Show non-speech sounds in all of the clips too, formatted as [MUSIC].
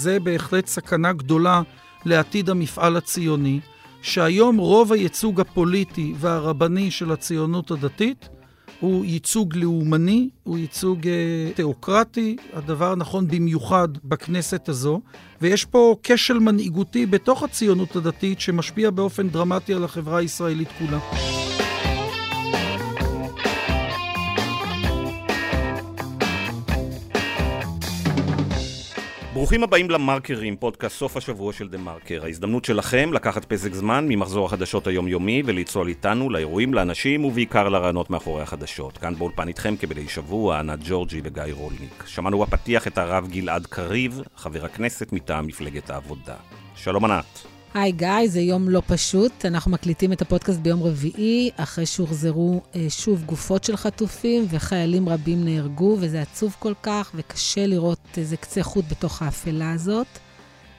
זה בהחלט סכנה גדולה לעתיד המפעל הציוני, שהיום רוב הייצוג הפוליטי והרבני של הציונות הדתית הוא ייצוג לאומני, הוא ייצוג אה, תיאוקרטי, הדבר נכון במיוחד בכנסת הזו, ויש פה כשל מנהיגותי בתוך הציונות הדתית שמשפיע באופן דרמטי על החברה הישראלית כולה. ברוכים הבאים למרקרים, פודקאסט סוף השבוע של דה מרקר. ההזדמנות שלכם לקחת פסק זמן ממחזור החדשות היומיומי ולצלול איתנו לאירועים, לאנשים ובעיקר לרעיונות מאחורי החדשות. כאן באולפן איתכם כבדי שבוע, ענת ג'ורג'י וגיא רולניק. שמענו בפתיח את הרב גלעד קריב, חבר הכנסת מטעם מפלגת העבודה. שלום ענת. היי גיא, זה יום לא פשוט. אנחנו מקליטים את הפודקאסט ביום רביעי, אחרי שהוחזרו אה, שוב גופות של חטופים וחיילים רבים נהרגו, וזה עצוב כל כך, וקשה לראות איזה קצה חוט בתוך האפלה הזאת.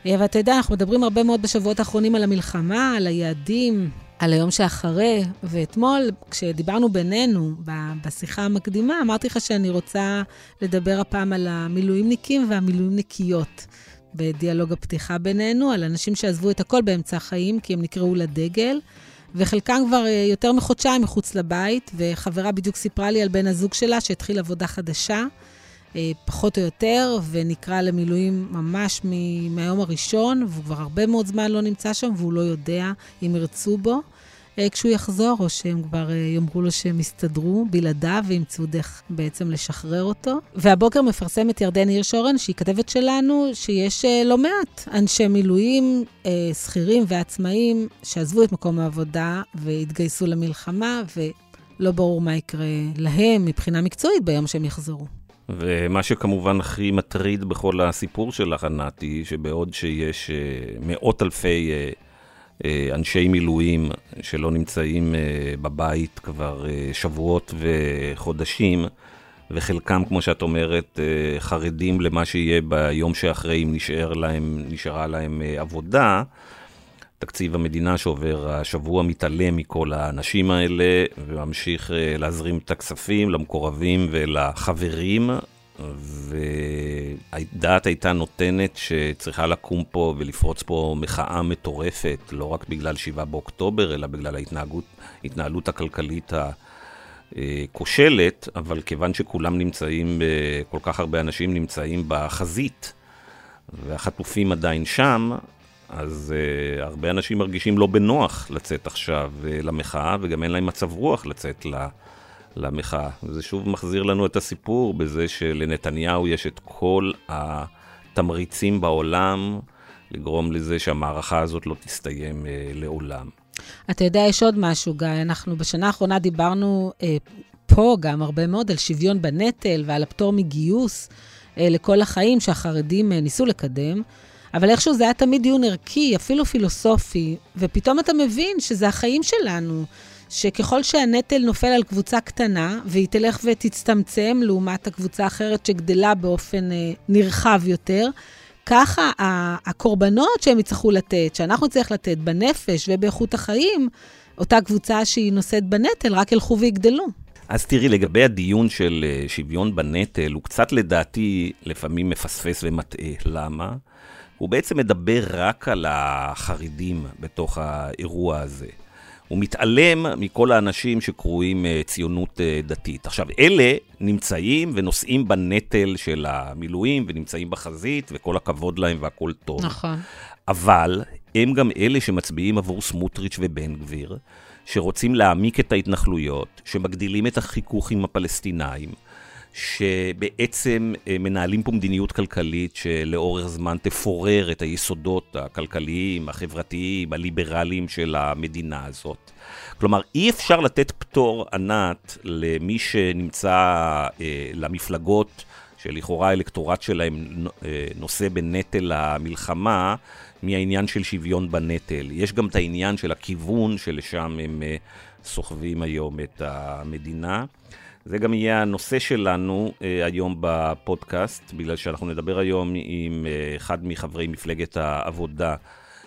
אה, ואתה יודע, אנחנו מדברים הרבה מאוד בשבועות האחרונים על המלחמה, על היעדים, על היום שאחרי, ואתמול, כשדיברנו בינינו בשיחה המקדימה, אמרתי לך שאני רוצה לדבר הפעם על המילואימניקים והמילואימניקיות. בדיאלוג הפתיחה בינינו, על אנשים שעזבו את הכל באמצע החיים, כי הם נקראו לדגל, וחלקם כבר אה, יותר מחודשיים מחוץ לבית, וחברה בדיוק סיפרה לי על בן הזוג שלה שהתחיל עבודה חדשה, אה, פחות או יותר, ונקרא למילואים ממש מהיום הראשון, והוא כבר הרבה מאוד זמן לא נמצא שם, והוא לא יודע אם ירצו בו. אה, כשהוא יחזור, או שהם כבר אה, יאמרו לו שהם יסתדרו בלעדיו וימצאו דרך בעצם לשחרר אותו. והבוקר מפרסמת ירדן הירשורן, שהיא כתבת שלנו, שיש אה, לא מעט אנשי מילואים, שכירים ועצמאים, שעזבו את מקום העבודה והתגייסו למלחמה, ולא ברור מה יקרה להם מבחינה מקצועית ביום שהם יחזרו. ומה שכמובן הכי מטריד בכל הסיפור שלך, ענת, היא שבעוד שיש מאות אלפי אנשי מילואים שלא נמצאים אה, בבית כבר אה, שבועות וחודשים, וחלקם, כמו שאת אומרת, חרדים למה שיהיה ביום שאחרי אם נשאר להם, נשארה להם עבודה. תקציב המדינה שעובר השבוע מתעלם מכל האנשים האלה וממשיך להזרים את הכספים למקורבים ולחברים והדעת הייתה נותנת שצריכה לקום פה ולפרוץ פה מחאה מטורפת, לא רק בגלל 7 באוקטובר, אלא בגלל ההתנהלות הכלכלית הכושלת, אבל כיוון שכולם נמצאים, כל כך הרבה אנשים נמצאים בחזית, והחטופים עדיין שם, אז uh, הרבה אנשים מרגישים לא בנוח לצאת עכשיו uh, למחאה, וגם אין להם מצב רוח לצאת ל... למחאה. וזה שוב מחזיר לנו את הסיפור בזה שלנתניהו יש את כל התמריצים בעולם לגרום לזה שהמערכה הזאת לא תסתיים אה, לעולם. אתה יודע, יש עוד משהו, גיא. אנחנו בשנה האחרונה דיברנו אה, פה גם הרבה מאוד על שוויון בנטל ועל הפטור מגיוס אה, לכל החיים שהחרדים אה, ניסו לקדם. אבל איכשהו זה היה תמיד דיון ערכי, אפילו פילוסופי, ופתאום אתה מבין שזה החיים שלנו, שככל שהנטל נופל על קבוצה קטנה, והיא תלך ותצטמצם לעומת הקבוצה האחרת שגדלה באופן אה, נרחב יותר, ככה הקורבנות שהם יצטרכו לתת, שאנחנו נצטרך לתת בנפש ובאיכות החיים, אותה קבוצה שהיא נושאת בנטל, רק ילכו ויגדלו. אז תראי, לגבי הדיון של אה, שוויון בנטל, הוא קצת לדעתי לפעמים מפספס ומטעה. למה? הוא בעצם מדבר רק על החרדים בתוך האירוע הזה. הוא מתעלם מכל האנשים שקרויים אה, ציונות אה, דתית. עכשיו, אלה נמצאים ונושאים בנטל של המילואים ונמצאים בחזית, וכל הכבוד להם והכול טוב. נכון. אבל הם גם אלה שמצביעים עבור סמוטריץ' ובן גביר, שרוצים להעמיק את ההתנחלויות, שמגדילים את החיכוך עם הפלסטינאים. שבעצם אה, מנהלים פה מדיניות כלכלית שלאורך זמן תפורר את היסודות הכלכליים, החברתיים, הליברליים של המדינה הזאת. כלומר, אי אפשר לתת פטור ענת למי שנמצא, אה, למפלגות שלכאורה האלקטורט שלהם אה, נושא בנטל המלחמה, מהעניין של שוויון בנטל. יש גם את העניין של הכיוון שלשם הם סוחבים היום את המדינה. זה גם יהיה הנושא שלנו אה, היום בפודקאסט, בגלל שאנחנו נדבר היום עם אה, אחד מחברי מפלגת העבודה.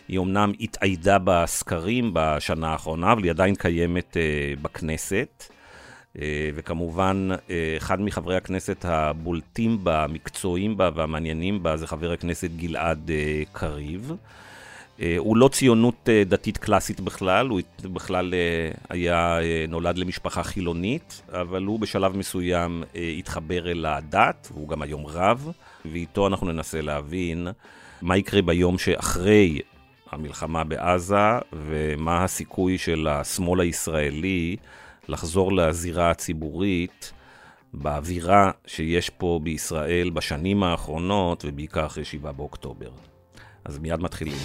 היא אומנם התאיידה בסקרים בשנה האחרונה, אבל היא עדיין קיימת אה, בכנסת. וכמובן, אחד מחברי הכנסת הבולטים בה, המקצועיים בה והמעניינים בה זה חבר הכנסת גלעד קריב. הוא לא ציונות דתית קלאסית בכלל, הוא בכלל היה נולד למשפחה חילונית, אבל הוא בשלב מסוים התחבר אל הדת, והוא גם היום רב, ואיתו אנחנו ננסה להבין מה יקרה ביום שאחרי המלחמה בעזה, ומה הסיכוי של השמאל הישראלי לחזור לזירה הציבורית באווירה שיש פה בישראל בשנים האחרונות, ובעיקר אחרי 7 באוקטובר. אז מיד מתחילים.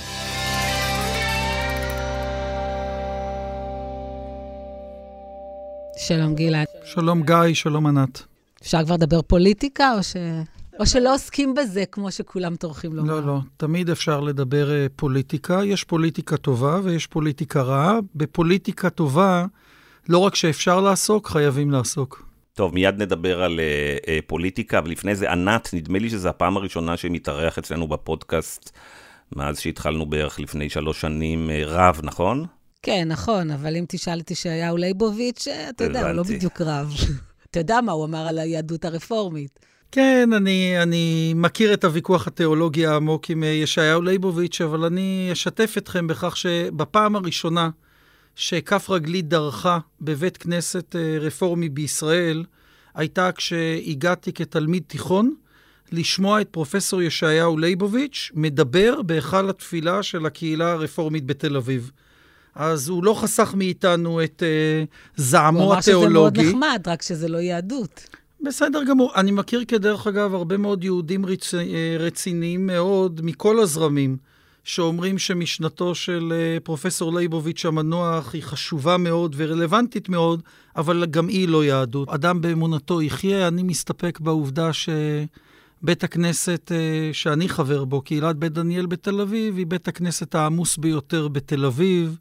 שלום גלעד. שלום גיא, שלום ענת. אפשר כבר לדבר פוליטיקה, או ש... או שלא עוסקים בזה כמו שכולם טורחים לומר. לא, לא, תמיד אפשר לדבר uh, פוליטיקה. יש פוליטיקה טובה ויש פוליטיקה רעה. בפוליטיקה טובה, לא רק שאפשר לעסוק, חייבים לעסוק. טוב, מיד נדבר על uh, uh, פוליטיקה, אבל לפני זה, ענת, נדמה לי שזו הפעם הראשונה שמתארח אצלנו בפודקאסט, מאז שהתחלנו בערך לפני שלוש שנים, uh, רב, נכון? כן, נכון, אבל אם תשאל את ישעיהו ליבוביץ', אתה יודע, הוא לא בדיוק רב. [LAUGHS] אתה יודע מה הוא אמר על היהדות הרפורמית. כן, אני, אני מכיר את הוויכוח התיאולוגי העמוק עם אה, ישעיהו ליבוביץ', אבל אני אשתף אתכם בכך שבפעם הראשונה שכף רגלי דרכה בבית כנסת אה, רפורמי בישראל, הייתה כשהגעתי כתלמיד תיכון לשמוע את פרופסור ישעיהו ליבוביץ' מדבר בהיכל התפילה של הקהילה הרפורמית בתל אביב. אז הוא לא חסך מאיתנו את uh, זעמו התיאולוגי. הוא אמר שזה מאוד נחמד, רק שזה לא יהדות. בסדר גמור. אני מכיר כדרך אגב הרבה מאוד יהודים רצ... אה, רציניים מאוד מכל הזרמים, שאומרים שמשנתו של אה, פרופסור ליבוביץ' המנוח היא חשובה מאוד ורלוונטית מאוד, אבל גם היא לא יהדות. אדם באמונתו יחיה, אני מסתפק בעובדה ש... בית הכנסת אה, שאני חבר בו, קהילת בית דניאל בתל אביב, היא בית הכנסת העמוס ביותר בתל אביב,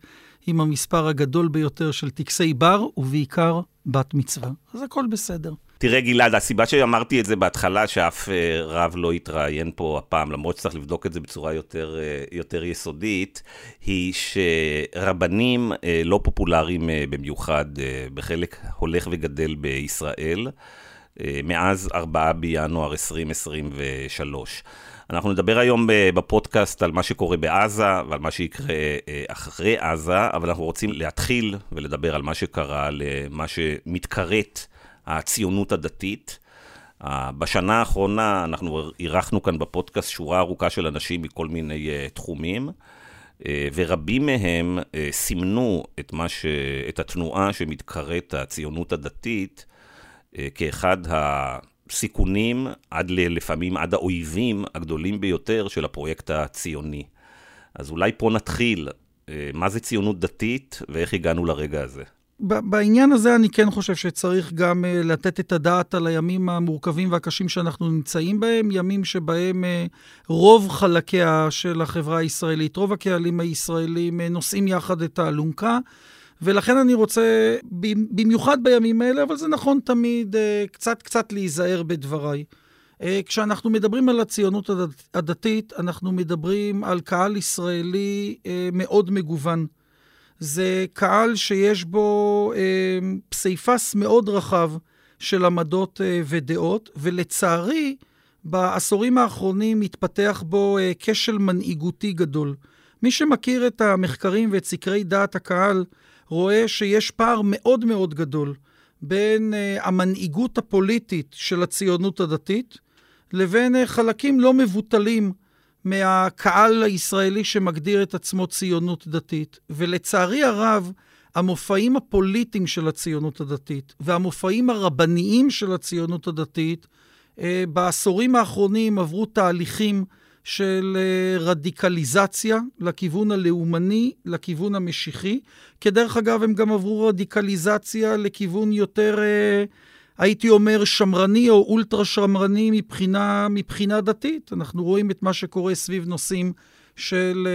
עם המספר הגדול ביותר של טקסי בר, ובעיקר בת מצווה. אז הכל בסדר. תראה, גלעד, הסיבה שאמרתי את זה בהתחלה, שאף אה, רב לא התראיין פה הפעם, למרות שצריך לבדוק את זה בצורה יותר, אה, יותר יסודית, היא שרבנים לא פופולריים במיוחד, בחלק הולך וגדל בישראל, מאז 4 בינואר 2023. אנחנו נדבר היום בפודקאסט על מה שקורה בעזה ועל מה שיקרה אחרי עזה, אבל אנחנו רוצים להתחיל ולדבר על מה שקרה, למה שמתקראת הציונות הדתית. בשנה האחרונה אנחנו אירחנו כאן בפודקאסט שורה ארוכה של אנשים מכל מיני תחומים, ורבים מהם סימנו את, ש... את התנועה שמתקראת הציונות הדתית כאחד הסיכונים, עד. לפעמים עד האויבים הגדולים ביותר של הפרויקט הציוני. אז אולי פה נתחיל, uh, מה זה ציונות דתית ואיך הגענו לרגע הזה. בעניין הזה אני כן חושב שצריך גם uh, לתת את הדעת על הימים המורכבים והקשים שאנחנו נמצאים בהם, ימים שבהם רוב חלקיה של החברה הישראלית, רוב הקהלים הישראלים נושאים יחד את האלונקה. ולכן אני רוצה, במיוחד בימים האלה, אבל זה נכון תמיד, uh, קצת קצת להיזהר בדבריי. Uh, כשאנחנו מדברים על הציונות הדת, הדתית, אנחנו מדברים על קהל ישראלי uh, מאוד מגוון. זה קהל שיש בו אה, פסיפס מאוד רחב של עמדות אה, ודעות, ולצערי, בעשורים האחרונים מתפתח בו אה, כשל מנהיגותי גדול. מי שמכיר את המחקרים ואת סקרי דעת הקהל, רואה שיש פער מאוד מאוד גדול בין uh, המנהיגות הפוליטית של הציונות הדתית לבין uh, חלקים לא מבוטלים מהקהל הישראלי שמגדיר את עצמו ציונות דתית. ולצערי הרב, המופעים הפוליטיים של הציונות הדתית והמופעים הרבניים של הציונות הדתית, אה, בעשורים האחרונים עברו תהליכים של אה, רדיקליזציה לכיוון הלאומני, לכיוון המשיחי. כדרך אגב, הם גם עברו רדיקליזציה לכיוון יותר... אה, הייתי אומר, שמרני או אולטרה שמרני מבחינה, מבחינה דתית. אנחנו רואים את מה שקורה סביב נושאים של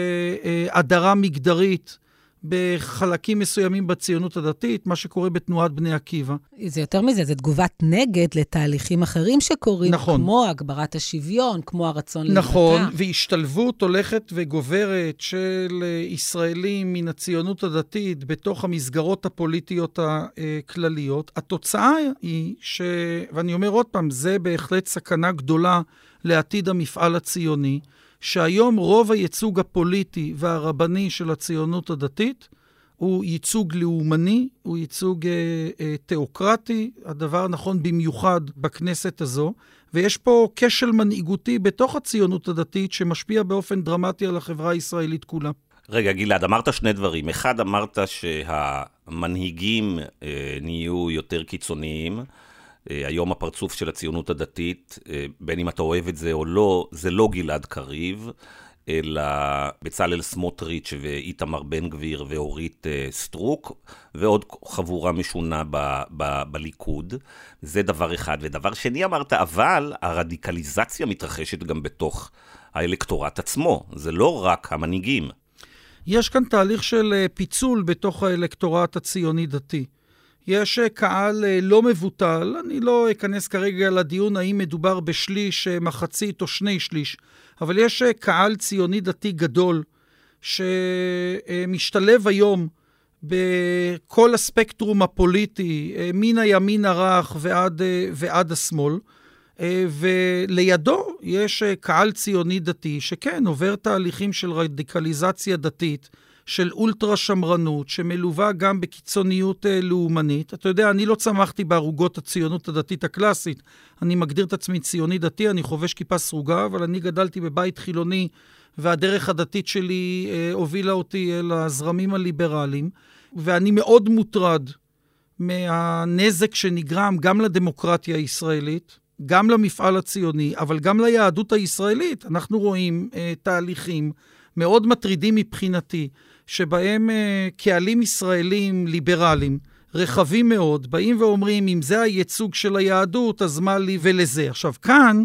אה, הדרה מגדרית בחלקים מסוימים בציונות הדתית, מה שקורה בתנועת בני עקיבא. זה יותר מזה, זה תגובת נגד לתהליכים אחרים שקורים, נכון. כמו הגברת השוויון, כמו הרצון להתבטא. נכון, והשתלבות הולכת וגוברת של אה, ישראלים מן הציונות הדתית בתוך המסגרות הפוליטיות הכלליות. התוצאה היא ש... ואני אומר עוד פעם, זה בהחלט סכנה גדולה לעתיד המפעל הציוני. שהיום רוב הייצוג הפוליטי והרבני של הציונות הדתית הוא ייצוג לאומני, הוא ייצוג אה, אה, תיאוקרטי, הדבר נכון במיוחד בכנסת הזו, ויש פה כשל מנהיגותי בתוך הציונות הדתית שמשפיע באופן דרמטי על החברה הישראלית כולה. רגע, גלעד, אמרת שני דברים. אחד, אמרת שהמנהיגים אה, נהיו יותר קיצוניים. אה, היום הפרצוף של הציונות הדתית, אה, בין אם אתה אוהב את זה או לא, זה לא גלעד קריב, אלא בצלאל סמוטריץ' ואיתמר בן גביר ואורית אה, סטרוק, ועוד חבורה משונה ב- ב- בליכוד. זה דבר אחד. ודבר שני אמרת, אבל הרדיקליזציה מתרחשת גם בתוך האלקטורט עצמו, זה לא רק המנהיגים. יש כאן תהליך של פיצול בתוך האלקטורט הציוני-דתי. יש אה, קהל אה, לא מבוטל, אני לא אכנס כרגע לדיון האם מדובר בשליש, אה, מחצית או שני שליש, אבל יש קהל ציוני דתי גדול שמשתלב היום בכל הספקטרום הפוליטי, מן הימין הרך ועד, ועד השמאל. ולידו יש קהל ציוני דתי שכן עובר תהליכים של רדיקליזציה דתית, של אולטרה שמרנות, שמלווה גם בקיצוניות אה, לאומנית. אתה יודע, אני לא צמחתי בערוגות הציונות הדתית הקלאסית. אני מגדיר את עצמי ציוני דתי, אני חובש כיפה סרוגה, אבל אני גדלתי בבית חילוני, והדרך הדתית שלי אה, הובילה אותי אל הזרמים הליברליים, ואני מאוד מוטרד מהנזק שנגרם גם לדמוקרטיה הישראלית, גם למפעל הציוני, אבל גם ליהדות הישראלית. אנחנו רואים אה, תהליכים מאוד מטרידים מבחינתי. שבהם אה, קהלים ישראלים ליברליים, רחבים מאוד, באים ואומרים, אם זה הייצוג של היהדות, אז מה לי ולזה. עכשיו, כאן,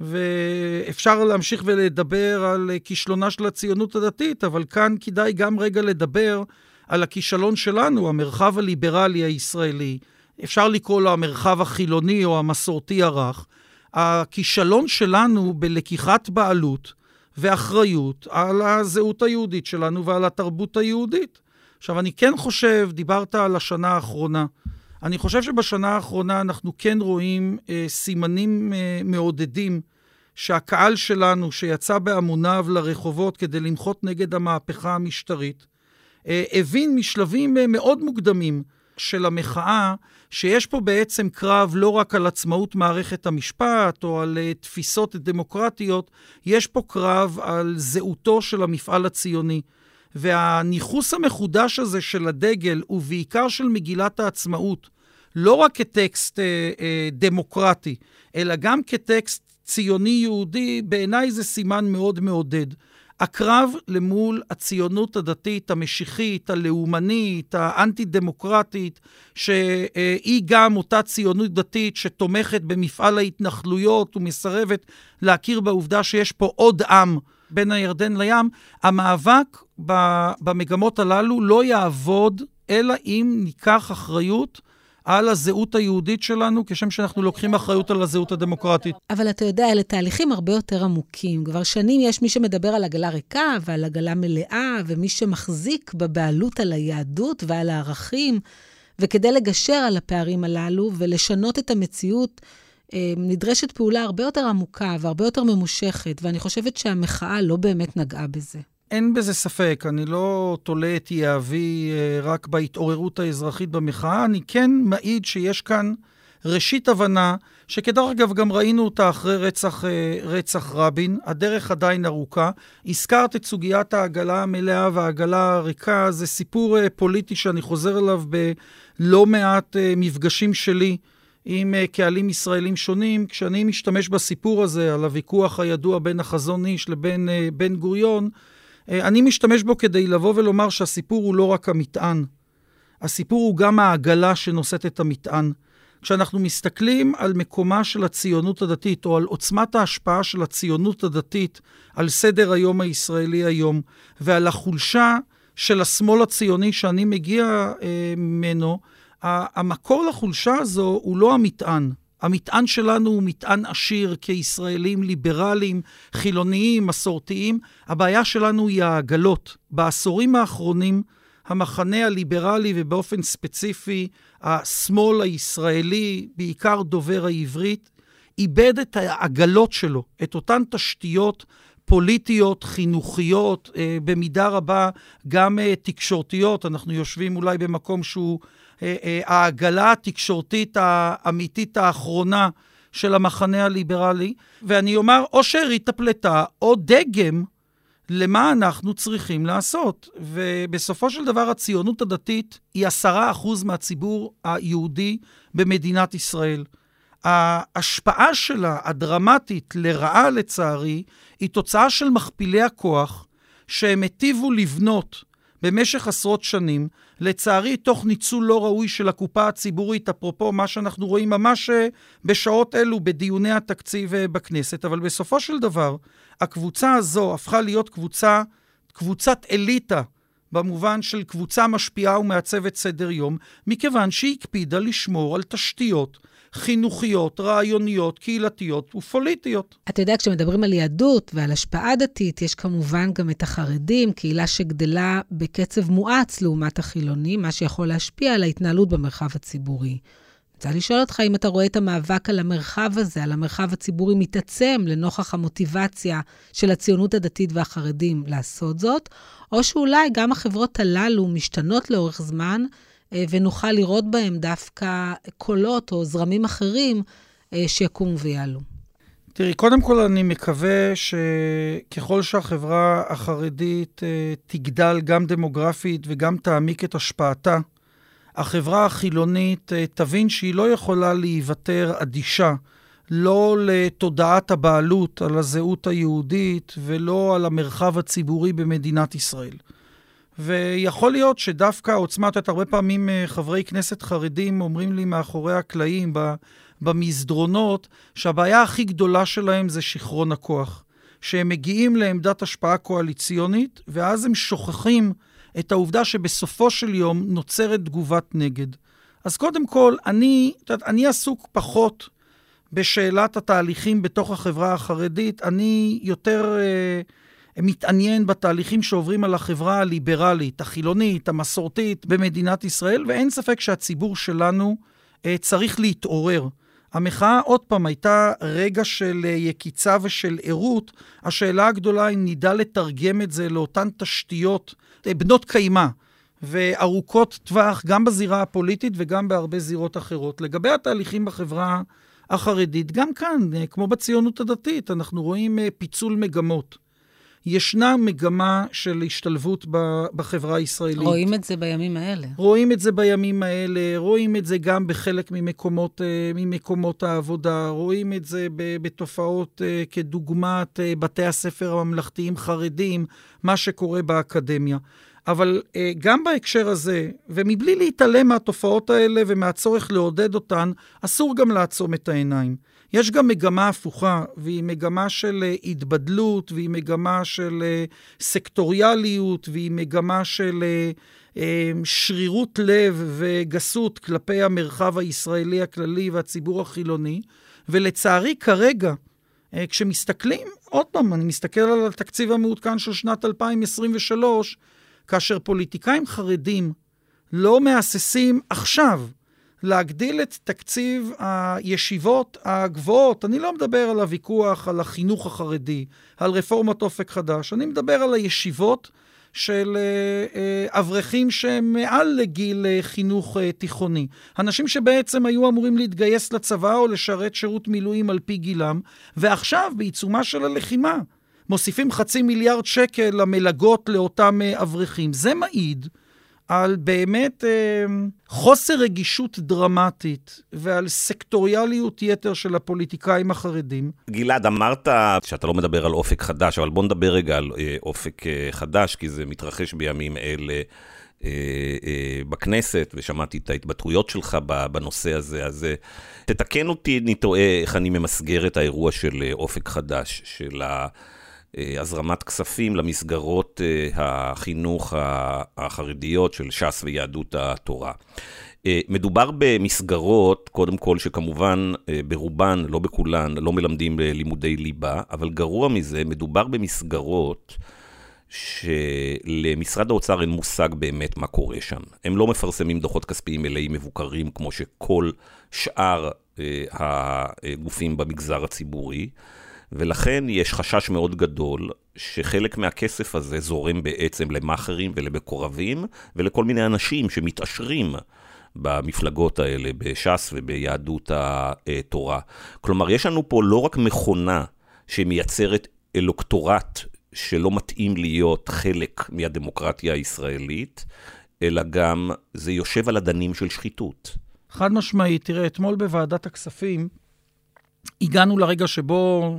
ואפשר להמשיך ולדבר על אה, כישלונה של הציונות הדתית, אבל כאן כדאי גם רגע לדבר על הכישלון שלנו, המרחב הליברלי הישראלי. אפשר לקרוא לו המרחב החילוני או המסורתי הרך. הכישלון שלנו בלקיחת בעלות ואחריות על הזהות היהודית שלנו ועל התרבות היהודית. עכשיו, אני כן חושב, דיברת על השנה האחרונה. אני חושב שבשנה האחרונה אנחנו כן רואים אה, סימנים אה, מעודדים שהקהל שלנו, שיצא בהמוניו לרחובות כדי למחות נגד המהפכה המשטרית, אה, הבין משלבים אה, מאוד מוקדמים של המחאה, שיש פה בעצם קרב לא רק על עצמאות מערכת המשפט או על uh, תפיסות דמוקרטיות, יש פה קרב על זהותו של המפעל הציוני. והניכוס המחודש הזה של הדגל, ובעיקר של מגילת העצמאות, לא רק כטקסט אה, אה, דמוקרטי, אלא גם כטקסט ציוני-יהודי, בעיניי זה סימן מאוד מעודד. הקרב למול הציונות הדתית, המשיחית, הלאומנית, האנטי-דמוקרטית, שהיא גם אותה ציונות דתית שתומכת במפעל ההתנחלויות ומסרבת להכיר בעובדה שיש פה עוד עם בין הירדן לים, המאבק במגמות הללו לא יעבוד אלא אם ניקח אחריות על הזהות היהודית שלנו, כשם שאנחנו לוקחים אחריות על הזהות הדמוקרטית. אבל אתה יודע, אלה תהליכים הרבה יותר עמוקים. כבר שנים יש מי שמדבר על עגלה ריקה ועל עגלה מלאה, ומי שמחזיק בבעלות על היהדות ועל הערכים. וכדי לגשר על הפערים הללו ולשנות את המציאות, אה, נדרשת פעולה הרבה יותר עמוקה והרבה יותר ממושכת, ואני חושבת שהמחאה לא באמת נגעה בזה. אין בזה ספק, אני לא תולה את יהבי אה, רק בהתעוררות האזרחית במחאה, אני כן מעיד שיש כאן ראשית הבנה, שכדרך אגב גם ראינו אותה אחרי רצח, אה, רצח רבין, הדרך עדיין ארוכה. הזכרת את סוגיית העגלה המלאה והעגלה הריקה, זה סיפור אה, פוליטי שאני חוזר אליו בלא מעט מפגשים שלי. עם קהלים ישראלים שונים, כשאני משתמש בסיפור הזה על הוויכוח הידוע בין החזון איש לבין בן גוריון, אני משתמש בו כדי לבוא ולומר שהסיפור הוא לא רק המטען, הסיפור הוא גם העגלה שנושאת את המטען. כשאנחנו מסתכלים על מקומה של הציונות הדתית, או על עוצמת ההשפעה של הציונות הדתית על סדר היום הישראלי היום, ועל החולשה של השמאל הציוני שאני מגיע אה, ממנו, המקור לחולשה הזו הוא לא המטען. המטען שלנו הוא מטען עשיר כישראלים ליברליים, חילוניים, מסורתיים. הבעיה שלנו היא העגלות. בעשורים האחרונים, המחנה הליברלי, ובאופן ספציפי השמאל הישראלי, בעיקר דובר העברית, איבד את העגלות שלו, את אותן תשתיות פוליטיות, חינוכיות, אה, במידה רבה גם אה, תקשורתיות. אנחנו יושבים אולי במקום שהוא העגלה התקשורתית האמיתית האחרונה של המחנה הליברלי. ואני אומר, או שארית הפלטה, או דגם למה אנחנו צריכים לעשות. ובסופו של דבר הציונות הדתית היא עשרה אחוז מהציבור היהודי במדינת ישראל. ההשפעה שלה, הדרמטית, לרעה לצערי, היא תוצאה של מכפילי הכוח שהם היטיבו לבנות במשך עשרות שנים, לצערי, תוך ניצול לא ראוי של הקופה הציבורית, אפרופו מה שאנחנו רואים ממש אה, בשעות אלו בדיוני התקציב אה, בכנסת, אבל בסופו של דבר, הקבוצה הזו הפכה להיות קבוצה, קבוצת אליטה, במובן של קבוצה משפיעה ומעצבת סדר יום, מכיוון שהיא הקפידה לשמור על תשתיות חינוכיות, רעיוניות, קהילתיות ופוליטיות. אתה יודע, כשמדברים על יהדות ועל השפעה דתית, יש כמובן גם את החרדים, קהילה שגדלה בקצב מואץ לעומת החילונים, מה שיכול להשפיע על ההתנהלות במרחב הציבורי. רוצה לשאול אותך אם אתה רואה את המאבק על המרחב הזה, על המרחב הציבורי מתעצם לנוכח המוטיבציה של הציונות הדתית והחרדים לעשות זאת, או שאולי גם החברות הללו משתנות לאורך זמן, ונוכל לראות בהם דווקא קולות או זרמים אחרים אה, שיקומו ויעלו. תראי, קודם כל אני מקווה שככל שהחברה החרדית אה, תגדל גם דמוגרפית וגם תעמיק את השפעתה, החברה החילונית תבין שהיא לא יכולה להיוותר אדישה, לא לתודעת הבעלות על הזהות היהודית ולא על המרחב הציבורי במדינת ישראל. ויכול להיות שדווקא עוצמה, את יודעת, הרבה פעמים אה, חברי כנסת חרדים אומרים לי מאחורי הקלעים, במסדרונות, שהבעיה הכי גדולה שלהם זה שיכרון הכוח. שהם מגיעים לעמדת השפעה קואליציונית, ואז הם שוכחים את העובדה שבסופו של יום נוצרת תגובת נגד. אז קודם כל, אני, את יודעת, אני עסוק פחות בשאלת התהליכים בתוך החברה החרדית, אני יותר... אה, מתעניין בתהליכים שעוברים על החברה הליברלית, החילונית, המסורתית במדינת ישראל, ואין ספק שהציבור שלנו אה, צריך להתעורר. המחאה, עוד פעם, הייתה רגע של אה, יקיצה ושל ערות. השאלה הגדולה אם נדע לתרגם את זה לאותן תשתיות אה, בנות קיימא וארוכות טווח, גם בזירה הפוליטית וגם בהרבה זירות אחרות. לגבי התהליכים בחברה החרדית, גם כאן, כמו בציונות הדתית, אנחנו רואים פיצול מגמות. ישנה מגמה של השתלבות בחברה הישראלית. רואים את זה בימים האלה. רואים את זה בימים האלה, רואים את זה גם בחלק ממקומות, אה, ממקומות העבודה, רואים את זה בתופעות אה, כדוגמת אה, בתי הספר הממלכתיים חרדים, מה שקורה באקדמיה. אבל גם בהקשר הזה, ומבלי להתעלם מהתופעות האלה ומהצורך לעודד אותן, אסור גם לעצום את העיניים. יש גם מגמה הפוכה, והיא מגמה של אה, התבדלות, והיא מגמה של אה, סקטוריאליות, והיא מגמה של אה, שרירות לב וגסות כלפי המרחב הישראלי הכללי והציבור החילוני. ולצערי, כרגע, כשמסתכלים, עוד פעם, אני מסתכל על התקציב המעודכן של שנת 2023, כאשר פוליטיקאים חרדים לא מהססים עכשיו להגדיל את תקציב הישיבות הגבוהות. אני לא מדבר על הוויכוח על החינוך החרדי, על רפורמת אופק חדש, אני מדבר על הישיבות של אה, אה, אברכים שהם מעל לגיל אה, חינוך תיכוני. אנשים שבעצם היו אמורים להתגייס לצבא או לשרת שירות מילואים על פי גילם, ועכשיו, בעיצומה של הלחימה, מוסיפים חצי מיליארד שקל למלגות לאותם אברכים. זה מעיד על באמת אה, חוסר רגישות דרמטית ועל סקטוריאליות יתר של הפוליטיקאים החרדים. גלעד, אמרת שאתה לא מדבר על אופק חדש, אבל בוא נדבר רגע על אה, אופק אה, חדש, כי זה מתרחש בימים אלה. בכנסת, ושמעתי את ההתבטאויות שלך בנושא הזה, אז תתקן אותי, אני טועה, איך אני ממסגר את האירוע של אופק חדש, של ה... הזרמת כספים למסגרות החינוך החרדיות של ש"ס ויהדות התורה. מדובר במסגרות, קודם כל, שכמובן ברובן, לא בכולן, לא מלמדים לימודי ליבה, אבל גרוע מזה, מדובר במסגרות שלמשרד האוצר אין מושג באמת מה קורה שם. הם לא מפרסמים דוחות כספיים מלאים מבוקרים, כמו שכל שאר אה, הגופים במגזר הציבורי, ולכן יש חשש מאוד גדול שחלק מהכסף הזה זורם בעצם למאכערים ולמקורבים ולכל מיני אנשים שמתעשרים. במפלגות האלה, בש"ס וביהדות התורה. כלומר, יש לנו פה לא רק מכונה שמייצרת אלוקטורט שלא מתאים להיות חלק מהדמוקרטיה הישראלית, אלא גם זה יושב על אדנים של שחיתות. חד משמעית, תראה, אתמול בוועדת הכספים הגענו לרגע שבו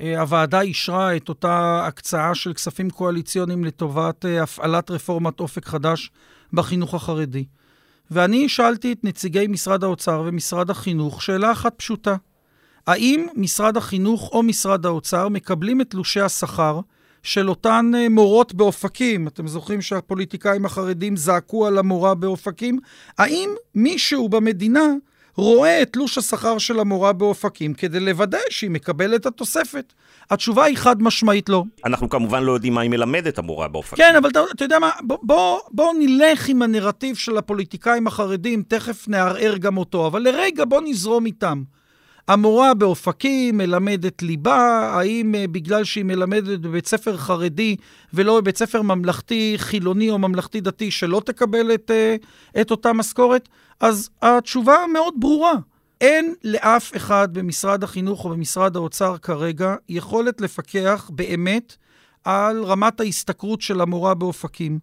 הוועדה אישרה את אותה הקצאה של כספים קואליציוניים לטובת אה, הפעלת רפורמת אופק חדש בחינוך החרדי. ואני שאלתי את נציגי משרד האוצר ומשרד החינוך שאלה אחת פשוטה: האם משרד החינוך או משרד האוצר מקבלים את תלושי השכר של אותן אה, מורות באופקים, אתם זוכרים שהפוליטיקאים החרדים זעקו על המורה באופקים? האם מישהו במדינה רואה את תלוש השכר של המורה באופקים כדי לוודא שהיא מקבלת את התוספת? התשובה היא חד משמעית לא. אנחנו כמובן לא יודעים מה היא מלמדת, המורה באופקים. כן, אבל אתה, אתה יודע מה, בוא, בוא, בוא נלך עם הנרטיב של הפוליטיקאים החרדים, תכף נערער גם אותו, אבל לרגע בוא נזרום איתם. המורה באופקים מלמדת ליבה, האם uh, בגלל שהיא מלמדת בבית ספר חרדי ולא בבית ספר ממלכתי חילוני או ממלכתי דתי שלא תקבל את, uh, את אותה משכורת? אז התשובה מאוד ברורה. אין לאף אחד במשרד החינוך או במשרד האוצר כרגע יכולת לפקח באמת על רמת ההשתכרות של המורה באופקים.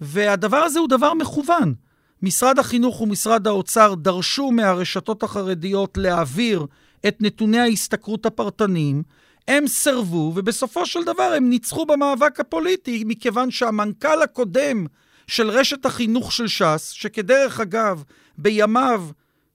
והדבר הזה הוא דבר מכוון. משרד החינוך ומשרד האוצר דרשו מהרשתות החרדיות להעביר את נתוני ההשתכרות הפרטניים, הם סרבו, ובסופו של דבר הם ניצחו במאבק הפוליטי, מכיוון שהמנכ"ל הקודם של רשת החינוך של ש"ס, שכדרך אגב, בימיו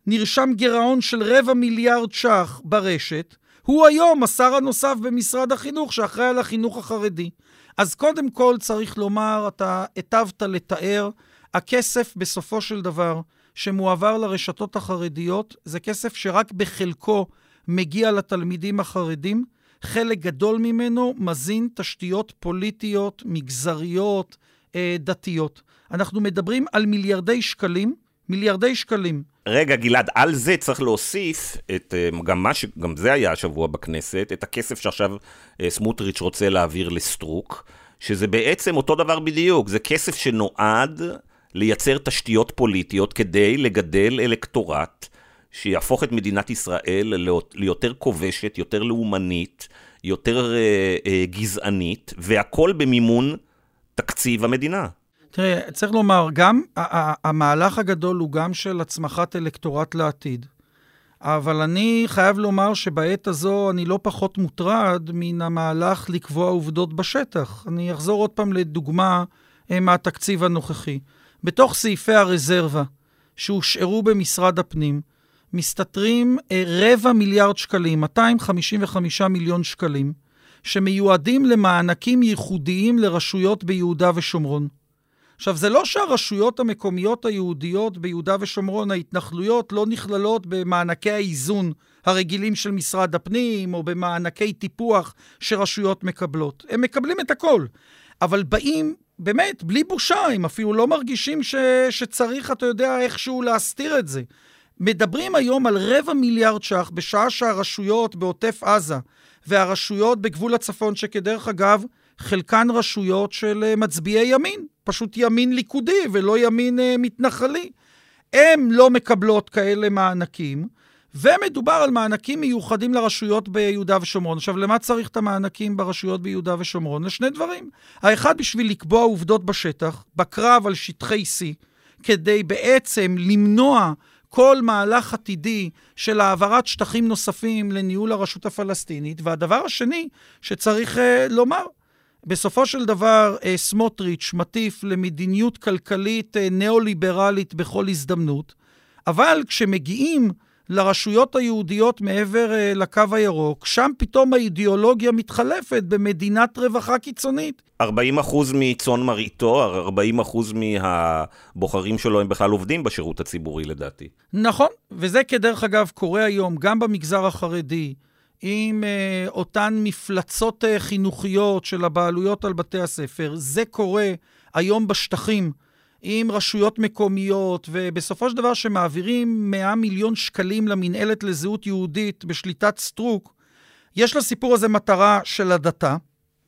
נרשם גירעון של רבע מיליארד ש"ח ברשת, הוא היום השר הנוסף במשרד החינוך שאחראי על החינוך החרדי. אז קודם כל צריך לומר, אתה היטבת לתאר, הכסף בסופו של דבר שמועבר לרשתות החרדיות זה כסף שרק בחלקו מגיע לתלמידים החרדים. חלק גדול ממנו מזין תשתיות פוליטיות, מגזריות, אה, דתיות. אנחנו מדברים על מיליארדי שקלים, מיליארדי שקלים. רגע, גלעד, על זה צריך להוסיף את, אה, גם מה ש... גם זה היה השבוע בכנסת, את הכסף שעכשיו אה, סמוטריץ' רוצה להעביר לסטרוק, שזה בעצם אותו דבר בדיוק, זה כסף שנועד לייצר תשתיות פוליטיות כדי לגדל אלקטורט שיהפוך את מדינת ישראל ליותר כובשת, יותר לאומנית, יותר אה, אה, גזענית, והכל במימון תקציב המדינה. תראה, צריך לומר, גם המהלך הגדול הוא גם של הצמחת אלקטורט לעתיד. אבל אני חייב לומר שבעת הזו אני לא פחות מוטרד מן המהלך לקבוע עובדות בשטח. אני אחזור עוד פעם לדוגמה אה, מהתקציב הנוכחי. בתוך סעיפי הרזרבה שהושארו במשרד הפנים, מסתתרים אה, רבע מיליארד שקלים, 255 מיליון שקלים, שמיועדים למענקים ייחודיים לרשויות ביהודה ושומרון. עכשיו, זה לא שהרשויות המקומיות היהודיות ביהודה ושומרון, ההתנחלויות, לא נכללות במענקי האיזון הרגילים של משרד הפנים, או במענקי טיפוח שרשויות מקבלות. הם מקבלים את הכל. אבל באים באמת, בלי בושה, הם אפילו לא מרגישים ש, שצריך, אתה יודע, איכשהו להסתיר את זה. מדברים היום על רבע מיליארד ש"ח בשעה שהרשויות בעוטף עזה והרשויות בגבול הצפון, שכדרך אגב, חלקן רשויות של אה, מצביעי ימין, פשוט ימין ליכודי ולא ימין uh, מתנחלי. הן לא מקבלות כאלה מענקים, ומדובר על מענקים מיוחדים לרשויות ביהודה ושומרון. עכשיו, למה צריך את המענקים ברשויות ביהודה ושומרון? לשני דברים. האחד, בשביל לקבוע עובדות בשטח, בקרב על שטחי C, כדי בעצם למנוע כל מהלך עתידי של העברת שטחים נוספים לניהול הרשות הפלסטינית. והדבר השני שצריך uh, לומר, בסופו של דבר uh, סמוטריץ' מטיף למדיניות כלכלית uh, ניאו-ליברלית בכל הזדמנות, אבל כשמגיעים לרשויות היהודיות מעבר uh, לקו הירוק, שם פתאום האידיאולוגיה מתחלפת במדינת רווחה קיצונית. 40 אחוז מצאן מרעיתו, 40 אחוז מהבוחרים שלו הם בכלל עובדים בשירות הציבורי לדעתי. נכון, וזה כדרך אגב קורה היום גם במגזר החרדי, עם uh, אותן מפלצות uh, חינוכיות של הבעלויות על בתי הספר. זה קורה היום בשטחים. עם רשויות מקומיות, ובסופו של דבר שמעבירים 100 מיליון שקלים למינהלת לזהות יהודית בשליטת סטרוק, יש לסיפור הזה מטרה של הדתה.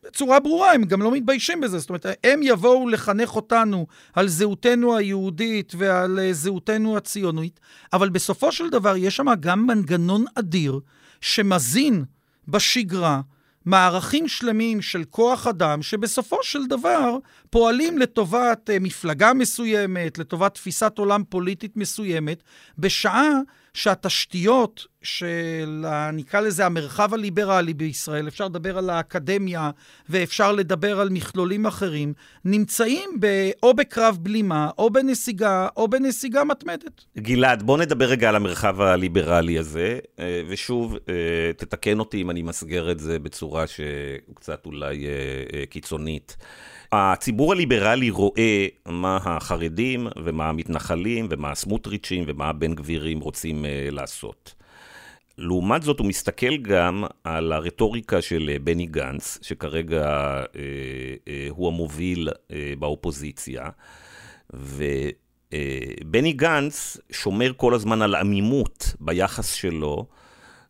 בצורה ברורה, הם גם לא מתביישים בזה. זאת אומרת, הם יבואו לחנך אותנו על זהותנו היהודית ועל אה, זהותנו הציונית, אבל בסופו של דבר יש שם גם מנגנון אדיר שמזין בשגרה מערכים שלמים של כוח אדם, שבסופו של דבר פועלים לטובת uh, מפלגה מסוימת, לטובת תפיסת עולם פוליטית מסוימת, בשעה שהתשתיות של, נקרא לזה, המרחב הליברלי בישראל, אפשר לדבר על האקדמיה ואפשר לדבר על מכלולים אחרים, נמצאים ב, או בקרב בלימה, או בנסיגה, או בנסיגה מתמדת. גלעד, בוא נדבר רגע על המרחב הליברלי הזה, אה, ושוב, אה, תתקן אותי אם אני מסגר את זה בצורה שקצת אולי אה, קיצונית. הציבור הליברלי רואה מה החרדים ומה המתנחלים ומה הסמוטריצ'ים ומה הבן גבירים רוצים uh, לעשות. לעומת זאת, הוא מסתכל גם על הרטוריקה של בני גנץ, שכרגע אה, אה, הוא המוביל אה, באופוזיציה, ובני אה, גנץ שומר כל הזמן על עמימות ביחס שלו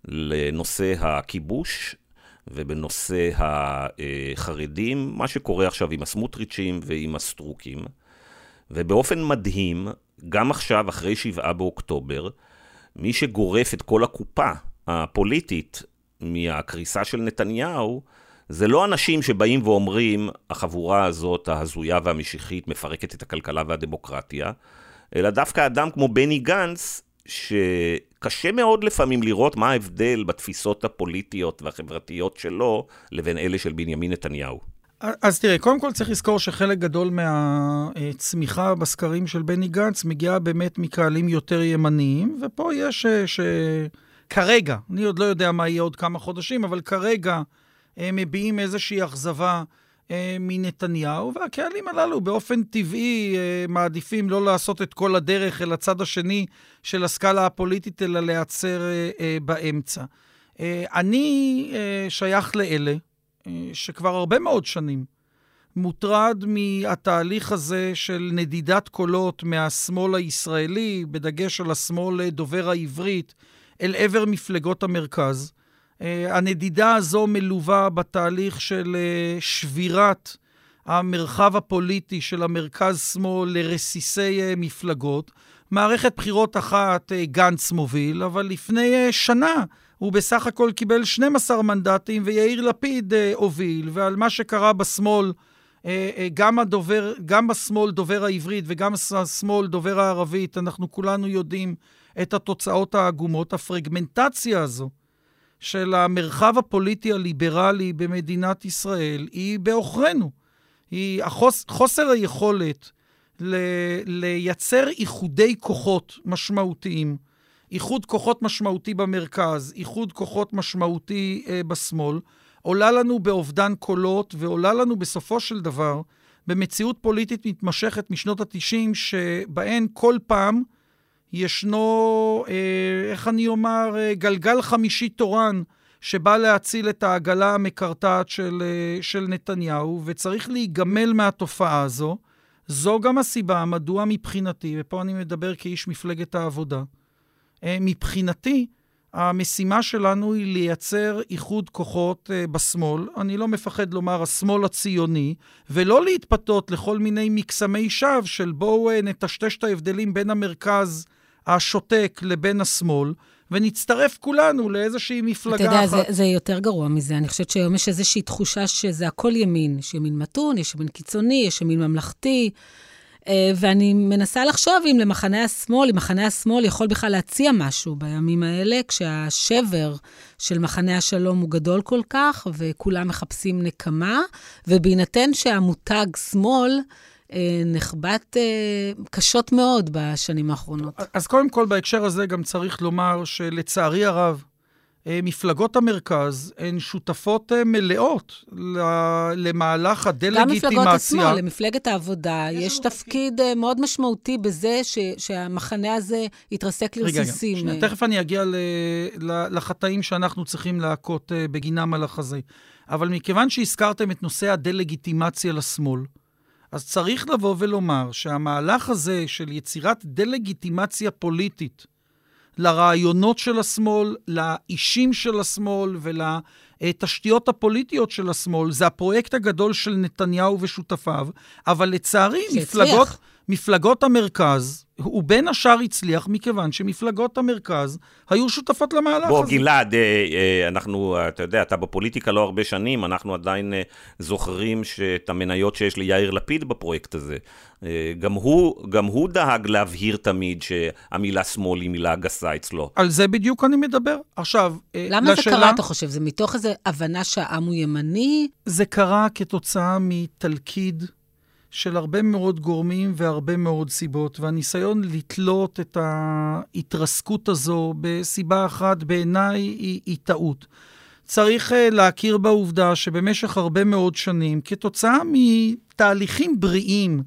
לנושא הכיבוש ובנושא החרדים, מה שקורה עכשיו עם הסמוטריצ'ים ועם הסטרוקים. ובאופן מדהים, גם עכשיו, אחרי שבעה באוקטובר, מי שגורף את כל הקופה הפוליטית מהקריסה של נתניהו, זה לא אנשים שבאים ואומרים, החבורה הזאת, ההזויה והמשיחית, מפרקת את הכלכלה והדמוקרטיה, אלא דווקא אדם כמו בני גנץ, שקשה מאוד לפעמים לראות מה ההבדל בתפיסות הפוליטיות והחברתיות שלו לבין אלה של בנימין נתניהו. אז תראה, קודם כל צריך לזכור שחלק גדול מהצמיחה בסקרים של בני גנץ מגיעה באמת מקהלים יותר ימניים, ופה יש אה, שכרגע, אני עוד לא יודע מה יהיה עוד כמה חודשים, אבל כרגע הם מביעים איזושהי אכזבה אה, מנתניהו, והקהלים הללו באופן טבעי אה, מעדיפים לא לעשות את כל הדרך אל הצד השני של הסקאלה הפוליטית, אלא להיעצר אה, באמצע. אני שייך לאלה שכבר הרבה מאוד שנים מוטרד מהתהליך הזה של נדידת קולות מהשמאל הישראלי, בדגש על השמאל דובר העברית, אל עבר מפלגות המרכז. אה, הנדידה הזו מלווה בתהליך של אה, שבירת המרחב הפוליטי של המרכז-שמאל לרסיסי אה, מפלגות. מערכת בחירות אחת גנץ מוביל, אבל לפני שנה הוא בסך הכל קיבל 12 מנדטים ויאיר לפיד הוביל, ועל מה שקרה בשמאל, גם, הדובר, גם בשמאל דובר העברית וגם בשמאל דובר הערבית, אנחנו כולנו יודעים את התוצאות העגומות. הפרגמנטציה הזו של המרחב הפוליטי הליברלי במדינת ישראל היא בעוכרינו. היא החוס, חוסר היכולת ל, לייצר איחודי כוחות משמעותיים, איחוד כוחות משמעותי במרכז, איחוד כוחות משמעותי אה, בשמאל, עולה לנו באובדן קולות ועולה לנו בסופו של דבר במציאות פוליטית מתמשכת משנות ה-90, שבהן כל פעם ישנו, אה, איך אני אומר, אה, גלגל חמישי תורן שבא להציל את העגלה המקרטעת של, אה, של נתניהו, וצריך להיגמל מהתופעה הזו. זו גם הסיבה מדוע מבחינתי, ופה אני מדבר כאיש מפלגת העבודה, מבחינתי, המשימה שלנו היא לייצר איחוד כוחות בשמאל, אני לא מפחד לומר השמאל הציוני, ולא להתפתות לכל מיני מקסמי שווא של בואו נטשטש את ההבדלים בין המרכז השותק לבין השמאל, ונצטרף כולנו לאיזושהי מפלגה אחת. אתה יודע, אחת. זה, זה יותר גרוע מזה. אני חושבת שהיום יש איזושהי תחושה שזה הכל ימין. יש ימין מתון, יש ימין קיצוני, יש ימין ממלכתי. אה, ואני מנסה לחשוב אם למחנה השמאל, אם מחנה השמאל יכול בכלל להציע משהו בימים האלה, כשהשבר של מחנה השלום הוא גדול כל כך, וכולם מחפשים נקמה, ובהינתן שהמותג שמאל, נחבט אה, קשות מאוד בשנים האחרונות. אז קודם כל, בהקשר הזה גם צריך לומר שלצערי הרב, אה, מפלגות המרכז הן שותפות אה, מלאות למהלך הדה-לגיטימציה. גם מפלגות השמאל, למפלגת העבודה, יש, תפקיד אה, מאוד משמעותי בזה ש, שהמחנה הזה יתרסק לרסיסים. רגע, רגע, תכף אני אגיע ל, ל, לחטאים שאנחנו צריכים להכות בגינם על החזה. אבל מכיוון שהזכרתם את נושא הדה-לגיטימציה לשמאל, אז צריך לבוא ולומר שהמהלך הזה של יצירת דה-לגיטימציה פוליטית לרעיונות של השמאל, לאישים של השמאל ולתשתיות הפוליטיות של השמאל. זה הפרויקט הגדול של נתניהו ושותפיו, אבל לצערי, מפלגות, מפלגות המרכז, הוא בין השאר הצליח מכיוון שמפלגות המרכז היו שותפות למהלך בוא, הזה. בוא, גלעד, אה, אה, אנחנו, אתה יודע, אתה בפוליטיקה לא הרבה שנים, אנחנו עדיין אה, זוכרים את המניות שיש ליאיר לפיד בפרויקט הזה. גם הוא, גם הוא דאג להבהיר תמיד שהמילה שמאל היא מילה גסה אצלו. על זה בדיוק אני מדבר. עכשיו, למה לשאלה... זה קרה, אתה חושב? זה מתוך איזו הבנה שהעם הוא ימני? זה קרה כתוצאה מתלכיד של הרבה מאוד גורמים והרבה מאוד סיבות, והניסיון לתלות את ההתרסקות הזו בסיבה אחת, בעיניי, היא, היא טעות. צריך uh, להכיר בעובדה שבמשך הרבה מאוד שנים, כתוצאה מתהליכים בריאים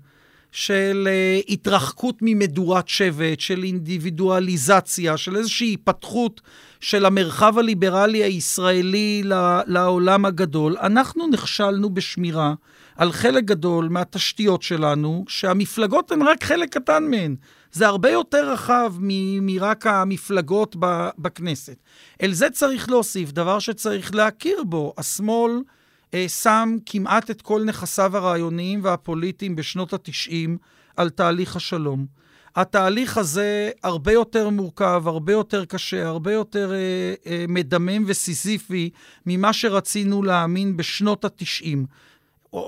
של uh, התרחקות ממדורת שבט, של אינדיבידואליזציה, של איזושהי התפתחות של המרחב הליברלי הישראלי לעולם הגדול, אנחנו נכשלנו בשמירה על חלק גדול מהתשתיות שלנו, שהמפלגות הן רק חלק קטן מהן. זה הרבה יותר רחב מרק המפלגות בכנסת. אל זה צריך להוסיף דבר שצריך להכיר בו. השמאל אה, שם כמעט את כל נכסיו הרעיוניים והפוליטיים בשנות ה-90 על תהליך השלום. התהליך הזה הרבה יותר מורכב, הרבה יותר קשה, הרבה יותר אה, אה, מדמם וסיזיפי ממה שרצינו להאמין בשנות ה-90.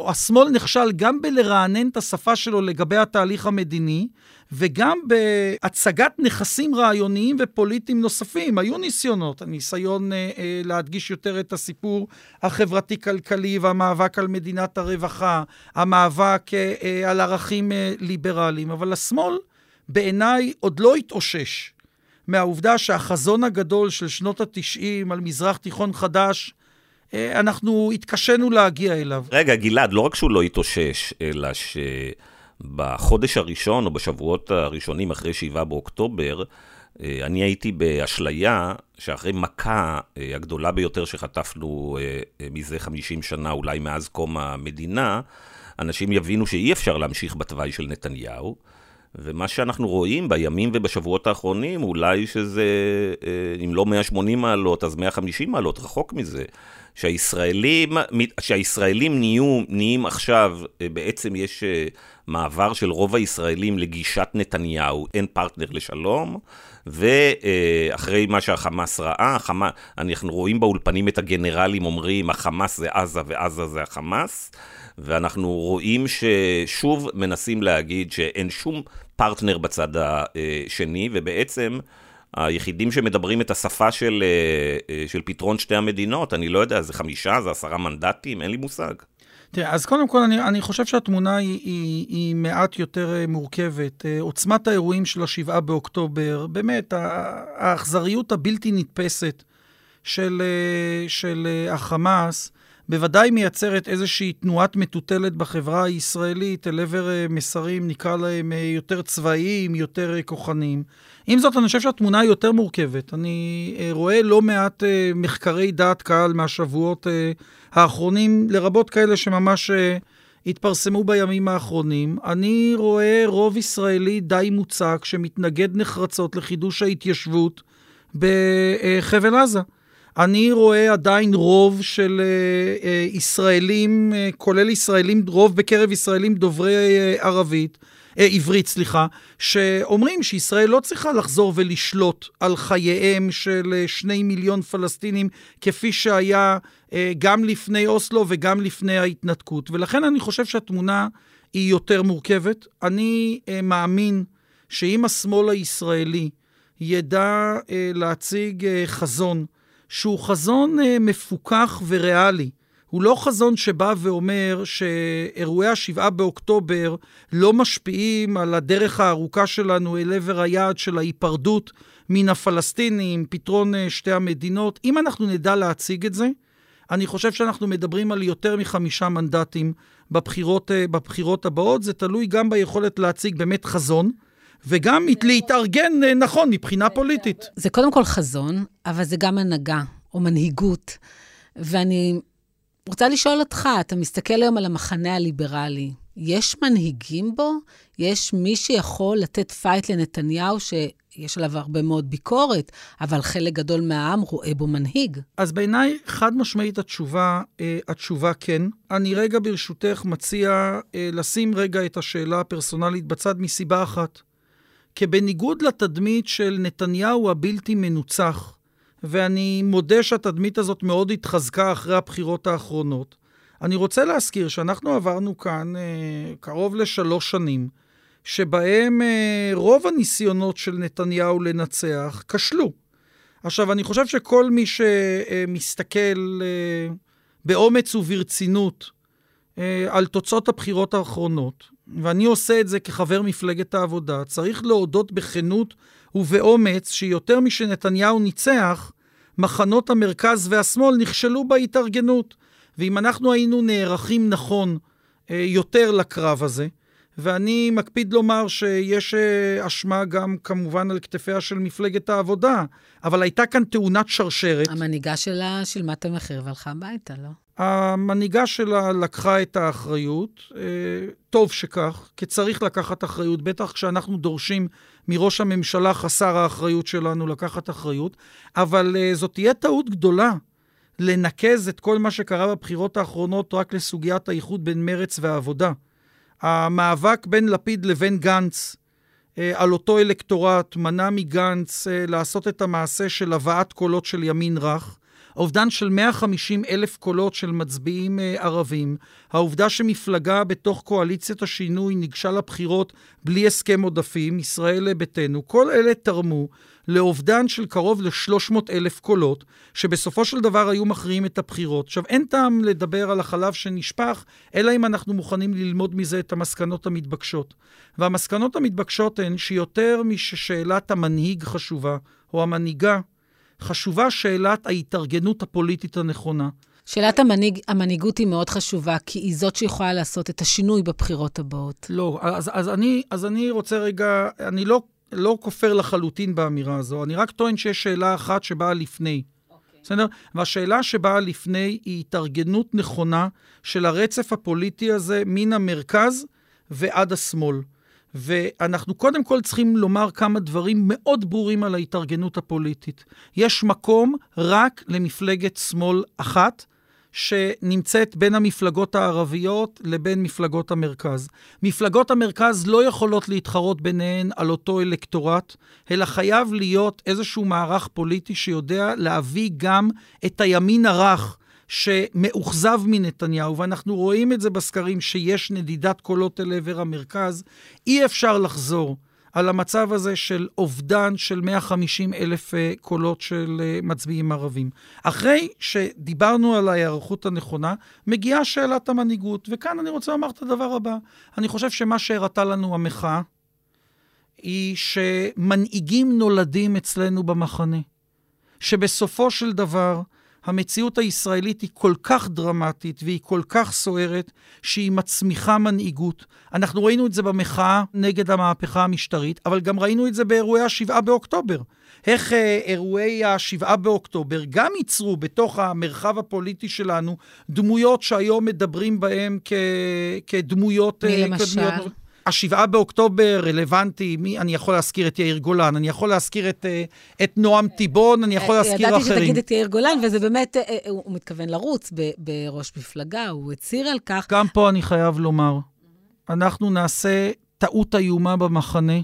השמאל נכשל גם בלרענן את השפה שלו לגבי התהליך המדיני, וגם בהצגת נכסים רעיוניים ופוליטיים נוספים. היו ניסיונות, הניסיון אה, אה, להדגיש יותר את הסיפור החברתי-כלכלי והמאבק על מדינת הרווחה, המאבק אה, אה, על ערכים אה, ליברליים, אבל השמאל בעיניי עוד לא התאושש מהעובדה שהחזון הגדול של שנות ה-90 על מזרח תיכון חדש, אנחנו התקשינו להגיע אליו. רגע, גלעד, לא רק שהוא לא התאושש, אלא שבחודש הראשון או בשבועות הראשונים אחרי 7 באוקטובר, אה, אני הייתי באשליה שאחרי מכה אה, הגדולה ביותר שחטפנו מזה 50 שנה, אולי מאז קום המדינה, אנשים יבינו שאי אפשר להמשיך בתוואי של נתניהו. ומה שאנחנו רואים בימים ובשבועות האחרונים, אולי שזה, אם לא 180 מעלות, אז 150 מעלות, רחוק מזה. שהישראלים, שהישראלים נהיו, נהיים עכשיו, אה, בעצם יש אה, מעבר של רוב הישראלים לגישת נתניהו, אין פרטנר לשלום, ואחרי מה שהחמאס ראה, החמאס, אנחנו רואים באולפנים את הגנרלים אומרים, החמאס זה עזה ועזה זה החמאס, ואנחנו רואים ששוב מנסים להגיד שאין שום פרטנר בצד השני, ובעצם... היחידים שמדברים את השפה של, אה, אה, של פתרון שתי המדינות, אני לא יודע, זה חמישה, זה עשרה מנדטים, אין לי מושג. תראה, אז קודם כל, אני, אני חושב שהתמונה היא, היא, היא מעט יותר אה, מורכבת. עוצמת האירועים של השבעה באוקטובר, באמת, האכזריות הבלתי נתפסת של, של החמאס, בוודאי מייצרת איזושהי תנועת מטוטלת בחברה הישראלית אל עבר מסרים, נקרא להם יותר צבאיים, יותר כוחניים. עם זאת, אני חושב שהתמונה היא יותר מורכבת. אני אה, רואה לא מעט אה, מחקרי דעת קהל מהשבועות אה, האחרונים, לרבות כאלה שממש התפרסמו בימים האחרונים. אני רואה רוב ישראלי די מוצק שמתנגד נחרצות לחידוש ההתיישבות בחבל עזה. אני רואה עדיין רוב של ישראלים, כולל ישראלים, רוב בקרב ישראלים דוברי ערבית, אה, עברית, סליחה, שאומרים שישראל לא צריכה לחזור ולשלוט על חייהם של אה, שני מיליון פלסטינים, כפי שהיה אה, גם לפני אוסלו וגם לפני ההתנתקות. ולכן אני חושב שהתמונה היא יותר מורכבת. אני אה, מאמין שאם השמאל הישראלי ידע אה, להציג אה, חזון, שהוא חזון אה, מפוכח וריאלי, הוא לא חזון שבא ואומר שאירועי ה-7 באוקטובר לא משפיעים על הדרך הארוכה שלנו אל עבר היעד של ההיפרדות מן הפלסטינים, פתרון אה, שתי המדינות. אם אנחנו נדע להציג את זה, אני חושב שאנחנו מדברים על יותר מחמישה מנדטים בבחירות, אה, בבחירות הבאות. זה תלוי גם ביכולת להציג באמת חזון. וגם להתארגן אה, נכון מבחינה פוליטית. זה קודם כל חזון, אבל זה גם הנהגה או מנהיגות. ואני רוצה לשאול אותך, אתה מסתכל היום על המחנה הליברלי, יש מנהיגים בו? יש מי שיכול לתת fight לנתניהו, שיש עליו הרבה מאוד ביקורת, אבל חלק גדול מהעם רואה בו מנהיג? אז בעיניי, חד משמעית התשובה, אה, התשובה כן. אני רגע ברשותך מציע אה, לשים רגע את השאלה הפרסונלית בצד מסיבה אחת. כי בניגוד לתדמית של נתניהו הבלתי מנוצח, ואני מודה שהתדמית הזאת מאוד התחזקה אחרי הבחירות האחרונות. אני רוצה להזכיר שאנחנו עברנו כאן אה, קרוב לשלוש שנים, שבהם אה, רוב הניסיונות של נתניהו לנצח כשלו. עכשיו, אני חושב שכל מי שמסתכל אה, באומץ וברצינות אה, על תוצאות הבחירות האחרונות, ואני עושה את זה כחבר מפלגת העבודה, צריך להודות בכנות ובאומץ שיותר משנתניהו ניצח, מחנות המרכז והשמאל נכשלו בהתארגנות. ואם אנחנו היינו נערכים נכון אה, יותר לקרב הזה, ואני מקפיד לומר שיש אה, אשמה גם כמובן על כתפיה של מפלגת העבודה, אבל הייתה כאן תאונת שרשרת. המנהיגה שלה שילמה את המחיר והלכה הביתה, לא? המנהיגה שלה לקחה את האחריות, אה, טוב שכך, כי צריך לקחת אחריות, בטח כשאנחנו דורשים מראש הממשלה חסר האחריות שלנו לקחת אחריות, אבל אה, זאת תהיה טעות גדולה לנקז את כל מה שקרה בבחירות האחרונות רק לסוגיית האיחוד בין מרץ והעבודה. המאבק בין לפיד לבין גנץ אה, על אותו אלקטורט מנע מגנץ לעשות את המעשה של הבאת קולות של ימין רך. אובדן של 150 אלף קולות של מצביעים אה, ערבים, העובדה שמפלגה בתוך קואליציית השינוי ניגשה לבחירות בלי הסכם עודפים, ישראל ביתנו, כל אלה תרמו לאובדן של קרוב ל-300 אלף קולות, שבסופו של דבר היו מכריעים את הבחירות. עכשיו, אין טעם לדבר על החלב שנשפך, אלא אם אנחנו מוכנים ללמוד מזה את המסקנות המתבקשות. והמסקנות המתבקשות הן שיותר מששאלת המנהיג חשובה, או המנהיגה, חשובה שאלת ההתארגנות הפוליטית הנכונה. שאלת המנהיג, המנהיגות היא מאוד חשובה, כי היא זאת שיכולה לעשות את השינוי בבחירות הבאות. לא, אז, אז, אני, אז אני רוצה רגע, אני לא, לא כופר לחלוטין באמירה הזו, אני רק טוען שיש שאלה אחת שבאה לפני. אוקיי. בסדר? והשאלה שבאה לפני היא התארגנות נכונה של הרצף הפוליטי הזה מן המרכז ועד השמאל. ואנחנו קודם כל צריכים לומר כמה דברים מאוד ברורים על ההתארגנות הפוליטית. יש מקום רק למפלגת שמאל אחת, שנמצאת בין המפלגות הערביות לבין מפלגות המרכז. מפלגות המרכז לא יכולות להתחרות ביניהן על אותו אלקטורט, אלא חייב להיות איזשהו מערך פוליטי שיודע להביא גם את הימין הרך. שמאוכזב מנתניהו, ואנחנו רואים את זה בסקרים שיש נדידת קולות אל עבר המרכז, אי אפשר לחזור על המצב הזה של אובדן של 150 אלף אה, קולות של אה, מצביעים ערבים. אחרי שדיברנו על ההיערכות הנכונה, מגיעה שאלת המנהיגות, וכאן אני רוצה לומר את הדבר הבא. אני חושב שמה שהראתה לנו המחאה, היא שמנהיגים נולדים אצלנו במחנה. שבסופו של דבר, המציאות הישראלית היא כל כך דרמטית והיא כל כך סוערת, שהיא מצמיחה מנהיגות. אנחנו ראינו את זה במחאה נגד המהפכה המשטרית, אבל גם ראינו את זה באירועי ה-7 באוקטובר. איך אה, אירועי ה-7 באוקטובר גם ייצרו בתוך המרחב הפוליטי שלנו דמויות שהיום מדברים בהן כ- כדמויות... מי אה, למשל? כדמויות... השבעה באוקטובר רלוונטי, מי, אני יכול להזכיר את יאיר גולן, אני יכול להזכיר את, אה, את נועם טיבון, אני יכול להזכיר אחרים. ידעתי שתגיד את יאיר גולן, וזה באמת, אה, אה, הוא מתכוון לרוץ בראש מפלגה, הוא הצהיר על כך. גם פה אני חייב לומר, אנחנו נעשה טעות איומה במחנה,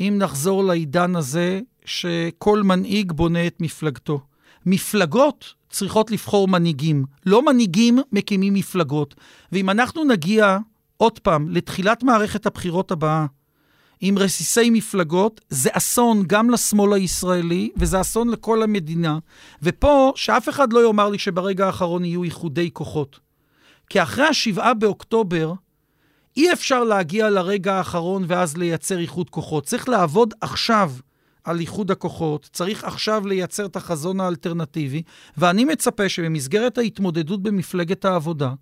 אם נחזור לעידן הזה שכל מנהיג בונה את מפלגתו. מפלגות צריכות לבחור מנהיגים, לא מנהיגים מקימים מפלגות. ואם אנחנו נגיע עוד פעם, לתחילת מערכת הבחירות הבאה, עם רסיסי מפלגות, זה אסון גם לשמאל הישראלי, וזה אסון לכל המדינה. ופה, שאף אחד לא יאמר לי שברגע האחרון יהיו איחודי כוחות. כי אחרי השבעה באוקטובר, אי אפשר להגיע לרגע האחרון ואז לייצר איחוד כוחות. צריך לעבוד עכשיו על איחוד הכוחות, צריך עכשיו לייצר את החזון האלטרנטיבי, ואני מצפה שבמסגרת ההתמודדות במפלגת העבודה,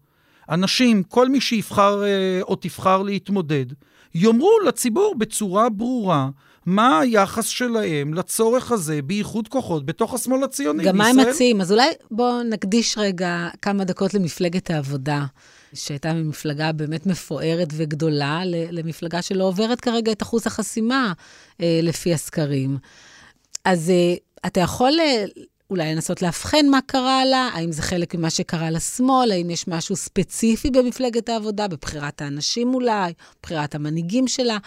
אנשים, כל מי שיבחר אה, או תבחר להתמודד, יאמרו לציבור בצורה ברורה מה היחס שלהם לצורך הזה באיחוד כוחות בתוך השמאל הציוני בישראל. גם מה הם מציעים? אז אולי בואו נקדיש רגע כמה דקות למפלגת העבודה. שהייתה ממפלגה באמת מפוארת וגדולה, למפלגה שלא עוברת כרגע את אחוז החסימה אה, לפי הסקרים. אז אה, אתה יכול אולי לנסות לאבחן מה קרה לה, האם זה חלק ממה שקרה לשמאל, האם יש משהו ספציפי במפלגת העבודה, בבחירת האנשים אולי, בחירת המנהיגים שלה.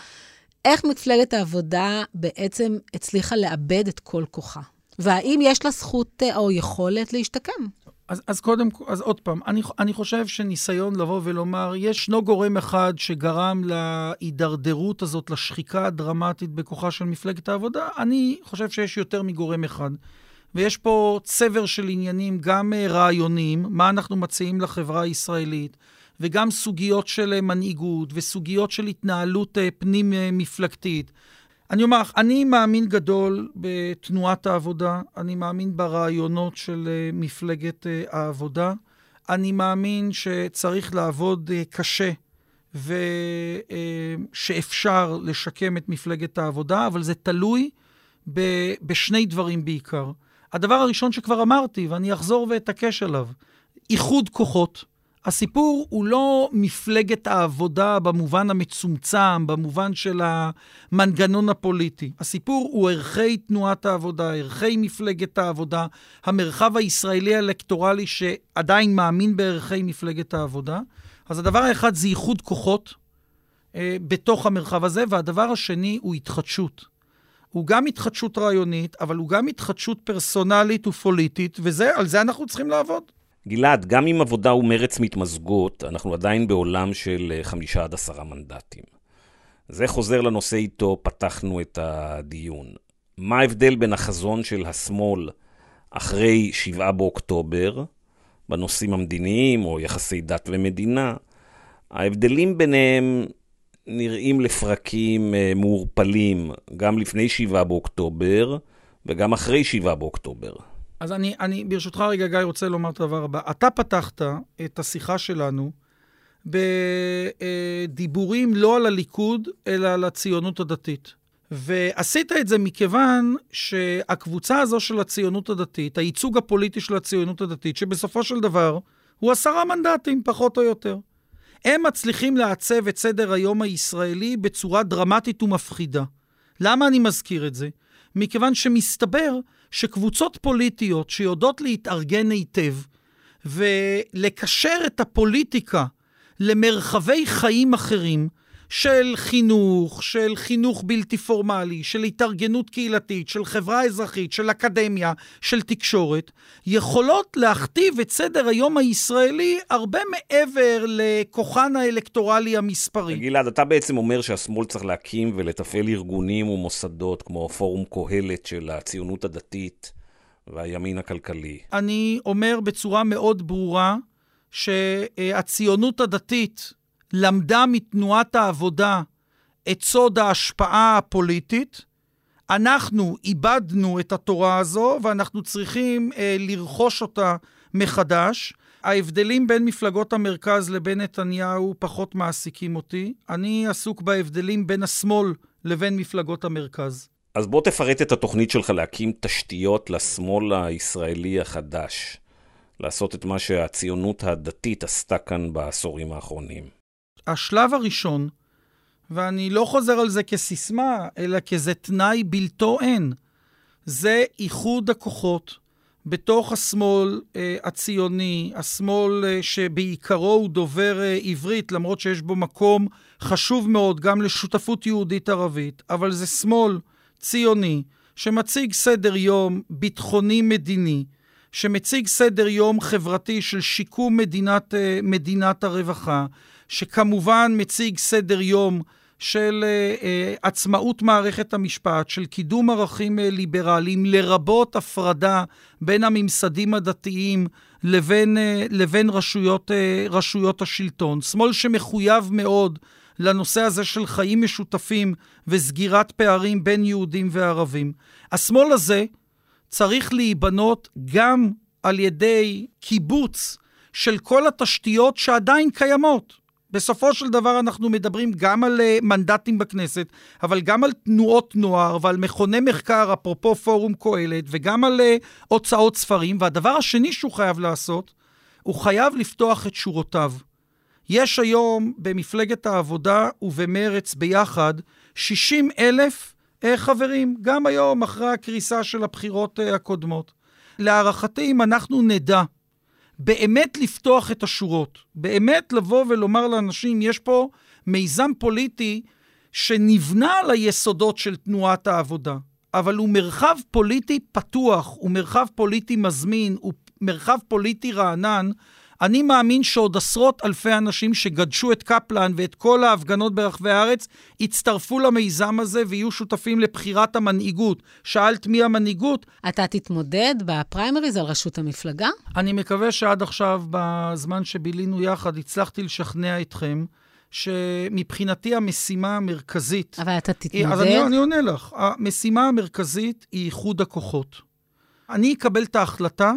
איך מפלגת העבודה בעצם הצליחה לאבד את כל כוחה? והאם יש לה זכות או יכולת להשתקם? אז, אז קודם, אז עוד פעם, אני, אני חושב שניסיון לבוא ולומר, ישנו גורם אחד שגרם להידרדרות הזאת, לשחיקה הדרמטית בכוחה של מפלגת העבודה, אני חושב שיש יותר מגורם אחד. ויש פה צבר של עניינים, גם אה, רעיוניים, מה אנחנו מציעים לחברה הישראלית, וגם סוגיות של אה, מנהיגות וסוגיות של התנהלות אה, פנים-מפלגתית. אני אומר לך, אני מאמין גדול בתנועת העבודה, אני מאמין ברעיונות של מפלגת העבודה, אני מאמין שצריך לעבוד קשה ושאפשר לשקם את מפלגת העבודה, אבל זה תלוי בשני דברים בעיקר. הדבר הראשון שכבר אמרתי, ואני אחזור ואתעקש עליו, איחוד כוחות. הסיפור הוא לא מפלגת העבודה במובן המצומצם, במובן של המנגנון הפוליטי. הסיפור הוא ערכי תנועת העבודה, ערכי מפלגת העבודה, המרחב הישראלי האלקטורלי שעדיין מאמין בערכי מפלגת העבודה. אז הדבר האחד זה איחוד כוחות אה, בתוך המרחב הזה, והדבר השני הוא התחדשות. הוא גם התחדשות רעיונית, אבל הוא גם התחדשות פרסונלית ופוליטית, ועל זה אנחנו צריכים לעבוד. גלעד, גם אם עבודה ומרץ מתמזגות, אנחנו עדיין בעולם של אה, חמישה עד עשרה מנדטים. זה חוזר לנושא איתו פתחנו את הדיון. מה ההבדל בין החזון של השמאל אחרי שבעה באוקטובר, בנושאים המדיניים או יחסי דת ומדינה? ההבדלים ביניהם נראים לפרקים אה, מעורפלים גם לפני 7 באוקטובר וגם אחרי 7 באוקטובר. אז אני, אני ברשותך רגע, גיא, רוצה לומר את הדבר הבא. אתה פתחת את השיחה שלנו בדיבורים לא על הליכוד, אלא על הציונות הדתית. ועשית את זה מכיוון שהקבוצה הזו של הציונות הדתית, הייצוג הפוליטי של הציונות הדתית, שבסופו של דבר הוא עשרה מנדטים, פחות או יותר. הם מצליחים לעצב את סדר היום הישראלי בצורה דרמטית ומפחידה. למה אני מזכיר את זה? מכיוון שמסתבר שקבוצות פוליטיות שיודעות להתארגן היטב ולקשר את הפוליטיקה למרחבי חיים אחרים, של חינוך, של חינוך בלתי פורמלי, של התארגנות קהילתית, של חברה אזרחית, של אקדמיה, של תקשורת, יכולות להכתיב את סדר היום הישראלי הרבה מעבר לכוחן האלקטורלי המספרי. גלעד, אתה בעצם אומר שהשמאל צריך להקים ולתפעל ארגונים ומוסדות כמו פורום קהלת של הציונות הדתית והימין הכלכלי. אני אומר בצורה מאוד ברורה שהציונות הדתית למדה מתנועת העבודה את סוד ההשפעה הפוליטית. אנחנו איבדנו את התורה הזו ואנחנו צריכים אה, לרכוש אותה מחדש. ההבדלים בין מפלגות המרכז לבין נתניהו פחות מעסיקים אותי. אני עסוק בהבדלים בין השמאל לבין מפלגות המרכז. אז בוא תפרט את התוכנית שלך להקים תשתיות לשמאל הישראלי החדש. לעשות את מה שהציונות הדתית עשתה כאן בעשורים האחרונים. השלב הראשון, ואני לא חוזר על זה כסיסמה, אלא כזה תנאי בלתו אין, זה איחוד הכוחות בתוך השמאל אה, הציוני, השמאל אה, שבעיקרו הוא דובר אה, עברית, למרות שיש בו מקום חשוב מאוד גם לשותפות יהודית-ערבית, אבל זה שמאל ציוני שמציג סדר יום ביטחוני-מדיני, שמציג סדר יום חברתי של שיקום מדינת, אה, מדינת הרווחה, שכמובן מציג סדר יום של uh, עצמאות מערכת המשפט, של קידום ערכים uh, ליברליים, לרבות הפרדה בין הממסדים הדתיים לבין, uh, לבין רשויות, uh, רשויות השלטון. שמאל שמחויב מאוד לנושא הזה של חיים משותפים וסגירת פערים בין יהודים וערבים. השמאל הזה צריך להיבנות גם על ידי קיבוץ של כל התשתיות שעדיין קיימות. בסופו של דבר אנחנו מדברים גם על uh, מנדטים בכנסת, אבל גם על תנועות נוער ועל מכוני מחקר, אפרופו פורום קהלת, וגם על uh, הוצאות ספרים. והדבר השני שהוא חייב לעשות, הוא חייב לפתוח את שורותיו. יש היום במפלגת העבודה ובמרץ ביחד 60 אלף uh, חברים, גם היום אחרי הקריסה של הבחירות הקודמות. להערכתי, אם אנחנו נדע באמת לפתוח את השורות, באמת לבוא ולומר לאנשים, יש פה מיזם פוליטי שנבנה על היסודות של תנועת העבודה, אבל הוא מרחב פוליטי פתוח, הוא מרחב פוליטי מזמין, הוא מרחב פוליטי רענן, אני מאמין שעוד עשרות אלפי אנשים שגדשו את קפלן ואת כל ההפגנות ברחבי הארץ, יצטרפו למיזם הזה ויהיו שותפים לבחירת המנהיגות. שאלת מי המנהיגות? אתה תתמודד בפריימריז על ראשות המפלגה? אני מקווה שעד עכשיו, בזמן שבילינו יחד, הצלחתי לשכנע אתכם. שמבחינתי המשימה המרכזית... אבל אתה תתמודד? אז אני, אני עונה לך. המשימה המרכזית היא איחוד הכוחות. אני אקבל את ההחלטה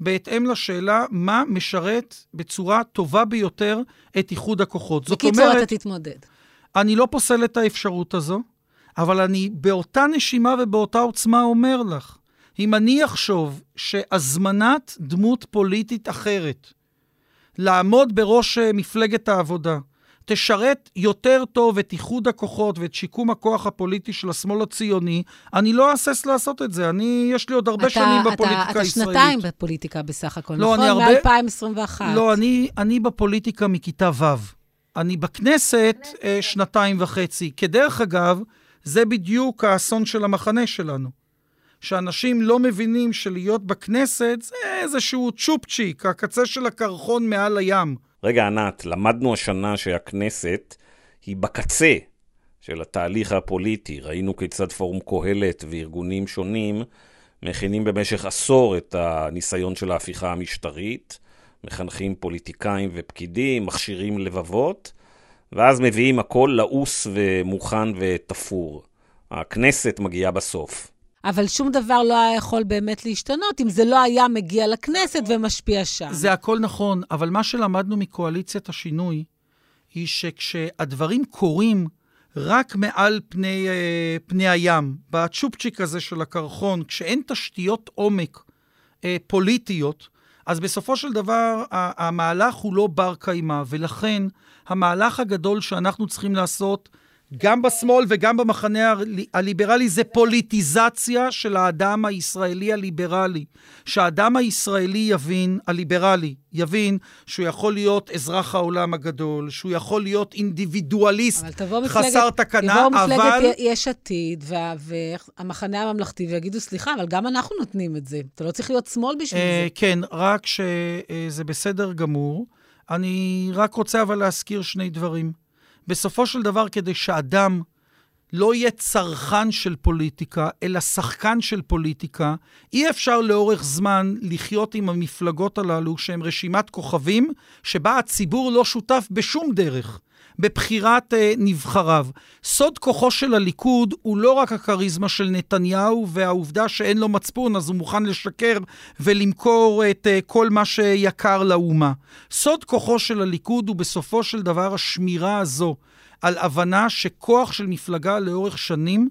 בהתאם לשאלה מה משרת בצורה טובה ביותר את איחוד הכוחות. זאת אומרת... בקיצור, אתה תתמודד. אני לא פוסל את האפשרות הזו, אבל אני באותה נשימה ובאותה עוצמה אומר לך, אם אני אחשוב שהזמנת דמות פוליטית אחרת לעמוד בראש אה, מפלגת העבודה, תשרת יותר טוב את איחוד הכוחות ואת שיקום הכוח הפוליטי של השמאל הציוני, אני לא אהסס לעשות את זה. אני, יש לי עוד הרבה אתה, שנים בפוליטיקה אתה, הישראלית. אתה שנתיים בפוליטיקה בסך הכל, לא, נכון? מ-2021. לא, אני, אני בפוליטיקה מכיתה ו'. אני בכנסת אה, שנתיים וחצי. כדרך אגב, זה בדיוק האסון של המחנה שלנו. שאנשים לא מבינים שלהיות בכנסת זה איזשהו צ'ופצ'יק, הקצה של הקרחון מעל הים. רגע, ענת, למדנו השנה שהכנסת היא בקצה של התהליך הפוליטי. ראינו כיצד פורום קהלת וארגונים שונים מכינים במשך עשור את הניסיון של ההפיכה המשטרית, מחנכים פוליטיקאים ופקידים, מכשירים לבבות, ואז מביאים הכל לעוס ומוכן ותפור. הכנסת מגיעה בסוף. אבל שום דבר לא היה יכול באמת להשתנות אם זה לא היה מגיע לכנסת ומשפיע שם. זה הכל נכון, אבל מה שלמדנו מקואליציית השינוי, היא שכשהדברים קורים רק מעל פני, אה, פני הים, בצ'ופצ'יק הזה של הקרחון, כשאין תשתיות עומק אה, פוליטיות, אז בסופו של דבר המהלך הוא לא בר קיימא, ולכן המהלך הגדול שאנחנו צריכים לעשות גם בשמאל וגם במחנה הליברלי, זה פוליטיזציה של האדם הישראלי הליברלי. שהאדם הישראלי יבין, הליברלי, יבין שהוא יכול להיות אזרח העולם הגדול, שהוא יכול להיות אינדיבידואליסט חסר תקנה, אבל... יבואו מפלגת יש עתיד והמחנה הממלכתי ויגידו, סליחה, אבל גם אנחנו נותנים את זה. אתה לא צריך להיות שמאל בשביל אה, זה. כן, רק שזה בסדר גמור. אני רק רוצה אבל להזכיר שני דברים. בסופו של דבר, כדי שאדם לא יהיה צרכן של פוליטיקה, אלא שחקן של פוליטיקה, אי אפשר לאורך זמן לחיות עם המפלגות הללו, שהן רשימת כוכבים, שבה הציבור לא שותף בשום דרך. בבחירת אה, נבחריו. סוד כוחו של הליכוד הוא לא רק הכריזמה של נתניהו והעובדה שאין לו מצפון, אז הוא מוכן לשקר ולמכור את אה, כל מה שיקר לאומה. סוד כוחו של הליכוד הוא בסופו של דבר השמירה הזו על הבנה שכוח של מפלגה לאורך שנים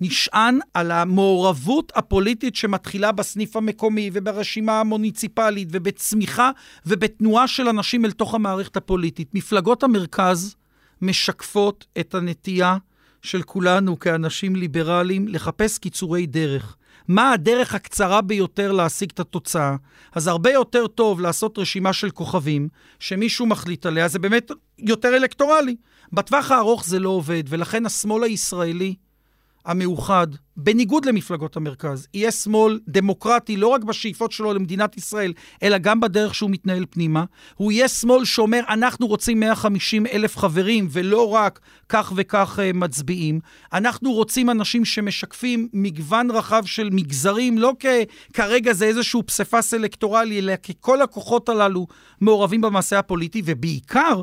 נשען על המעורבות הפוליטית שמתחילה בסניף המקומי וברשימה המוניציפלית ובצמיחה ובתנועה של אנשים אל תוך המערכת הפוליטית. מפלגות המרכז משקפות את הנטייה של כולנו כאנשים ליברליים לחפש קיצורי דרך. מה הדרך הקצרה ביותר להשיג את התוצאה? אז הרבה יותר טוב לעשות רשימה של כוכבים, שמישהו מחליט עליה, זה באמת יותר אלקטורלי. בטווח הארוך זה לא עובד, ולכן השמאל הישראלי המאוחד, בניגוד למפלגות המרכז, יהיה שמאל דמוקרטי לא רק בשאיפות שלו למדינת ישראל, אלא גם בדרך שהוא מתנהל פנימה. הוא יהיה שמאל שאומר, אנחנו רוצים 150 אלף חברים, ולא רק כך וכך uh, מצביעים. אנחנו רוצים אנשים שמשקפים מגוון רחב של מגזרים, לא כ- כרגע זה איזשהו פסיפס אלקטורלי, אלא כי כל הכוחות הללו מעורבים במעשה הפוליטי, ובעיקר,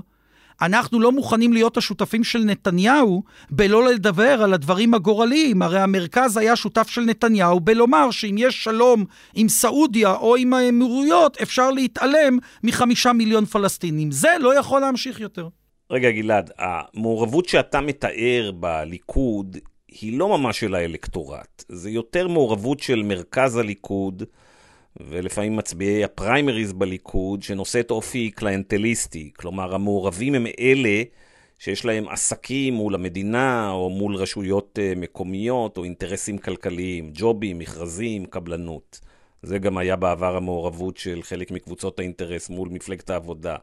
אנחנו לא מוכנים להיות השותפים של נתניהו בלא לדבר על הדברים הגורליים. הרי המרכז היה שותף של נתניהו בלומר שאם יש שלום עם סעודיה או עם האמירויות, אפשר להתעלם מחמישה מיליון פלסטינים. זה לא יכול להמשיך יותר. רגע, גלעד, המעורבות שאתה מתאר בליכוד היא לא ממש של האלקטורט. זה יותר מעורבות של מרכז הליכוד. ולפעמים מצביעי הפריימריז בליכוד, שנושאת אופי קליינטליסטי. כלומר, המעורבים הם אלה שיש להם עסקים מול המדינה, או מול רשויות אה, מקומיות, או אינטרסים כלכליים, ג'ובים, מכרזים, קבלנות. זה גם היה בעבר המעורבות של חלק מקבוצות האינטרס מול מפלגת העבודה.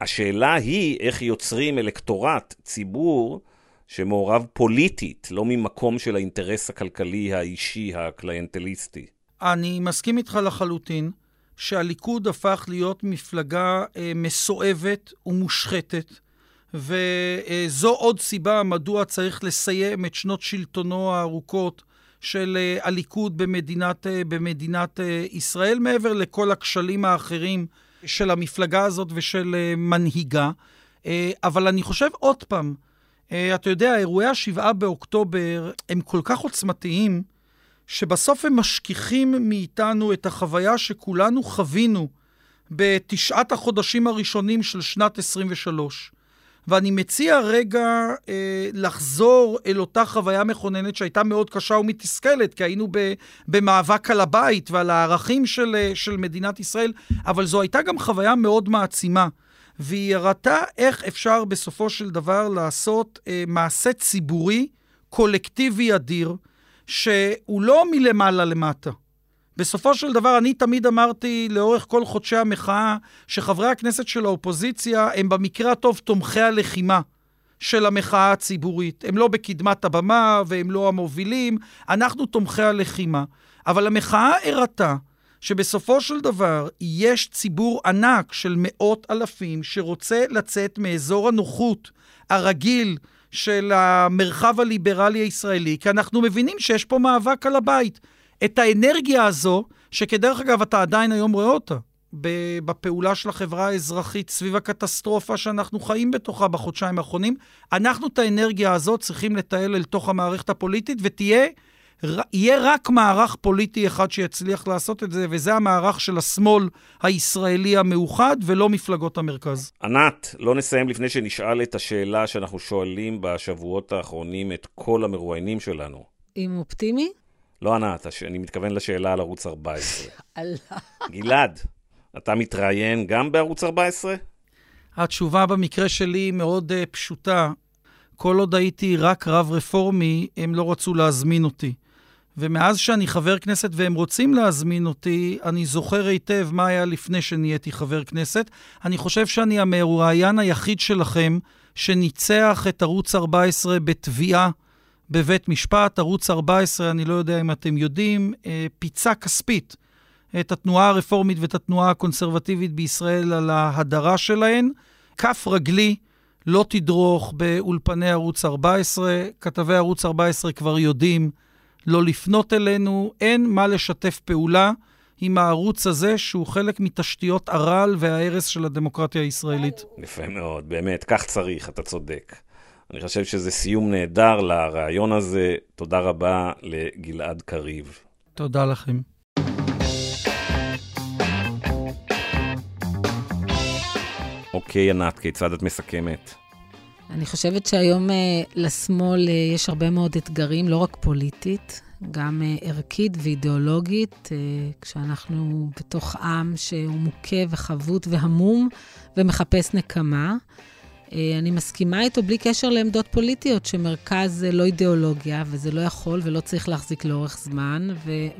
השאלה היא איך יוצרים אלקטורט, ציבור, שמעורב פוליטית, לא ממקום של האינטרס הכלכלי האישי הקליינטליסטי. אני מסכים איתך לחלוטין שהליכוד הפך להיות מפלגה אה, מסואבת ומושחתת, וזו עוד סיבה מדוע צריך לסיים את שנות שלטונו הארוכות של אה, הליכוד במדינת, אה, במדינת אה, ישראל, מעבר לכל הכשלים האחרים של המפלגה הזאת ושל אה, מנהיגה. אה, אבל אני חושב עוד פעם, אה, אתה יודע, אירועי השבעה באוקטובר הם כל כך עוצמתיים, שבסוף הם משכיחים מאיתנו את החוויה שכולנו חווינו בתשעת החודשים הראשונים של שנת 23. ואני מציע רגע אה, לחזור אל אותה חוויה מכוננת שהייתה מאוד קשה ומתסכלת, כי היינו ב, במאבק על הבית ועל הערכים של, אה, של מדינת ישראל, אבל זו הייתה גם חוויה מאוד מעצימה. והיא הראתה איך אפשר בסופו של דבר לעשות אה, מעשה ציבורי קולקטיבי אדיר, שהוא לא מלמעלה למטה. בסופו של דבר, אני תמיד אמרתי לאורך כל חודשי המחאה, שחברי הכנסת של האופוזיציה הם במקרה הטוב תומכי הלחימה של המחאה הציבורית. הם לא בקדמת הבמה והם לא המובילים, אנחנו תומכי הלחימה. אבל המחאה הראתה שבסופו של דבר יש ציבור ענק של מאות אלפים שרוצה לצאת מאזור הנוחות הרגיל של המרחב הליברלי הישראלי, כי אנחנו מבינים שיש פה מאבק על הבית. את האנרגיה הזו, שכדרך אגב, אתה עדיין היום רואה אותה, בפעולה של החברה האזרחית סביב הקטסטרופה שאנחנו חיים בתוכה בחודשיים האחרונים, אנחנו את האנרגיה הזאת צריכים לתעל אל תוך המערכת הפוליטית, ותהיה... יהיה רק מערך פוליטי אחד שיצליח לעשות את זה, וזה המערך של השמאל הישראלי המאוחד, ולא מפלגות המרכז. ענת, לא נסיים לפני שנשאל את השאלה שאנחנו שואלים בשבועות האחרונים את כל המרואיינים שלנו. אם אופטימי? לא ענת, אני מתכוון לשאלה על ערוץ 14. [LAUGHS] גלעד, אתה מתראיין גם בערוץ 14? התשובה במקרה שלי מאוד uh, פשוטה. כל עוד הייתי רק רב רפורמי, הם לא רצו להזמין אותי. ומאז שאני חבר כנסת והם רוצים להזמין אותי, אני זוכר היטב מה היה לפני שנהייתי חבר כנסת. אני חושב שאני המרואיין היחיד שלכם שניצח את ערוץ 14 בתביעה בבית משפט. ערוץ 14, אני לא יודע אם אתם יודעים, אה, פיצה כספית את התנועה הרפורמית ואת התנועה הקונסרבטיבית בישראל על ההדרה שלהן. כף רגלי לא תדרוך באולפני ערוץ 14. כתבי ערוץ 14 כבר יודעים לא לפנות אלינו, אין מה לשתף פעולה עם הערוץ הזה, שהוא חלק מתשתיות הרעל וההרס של הדמוקרטיה הישראלית. יפה מאוד, באמת, כך צריך, אתה צודק. אני חושב שזה סיום נהדר לרעיון הזה. תודה רבה לגלעד קריב. תודה לכם. אוקיי, ענת, כיצד את מסכמת? אני חושבת שהיום uh, לשמאל uh, יש הרבה מאוד אתגרים, לא רק פוליטית, גם uh, ערכית ואידיאולוגית, כשאנחנו בתוך עם שהוא מוכה וחבוט והמום ומחפש נקמה. אני מסכימה איתו בלי קשר לעמדות פוליטיות, שמרכז זה לא אידיאולוגיה, וזה לא יכול ולא צריך להחזיק לאורך זמן,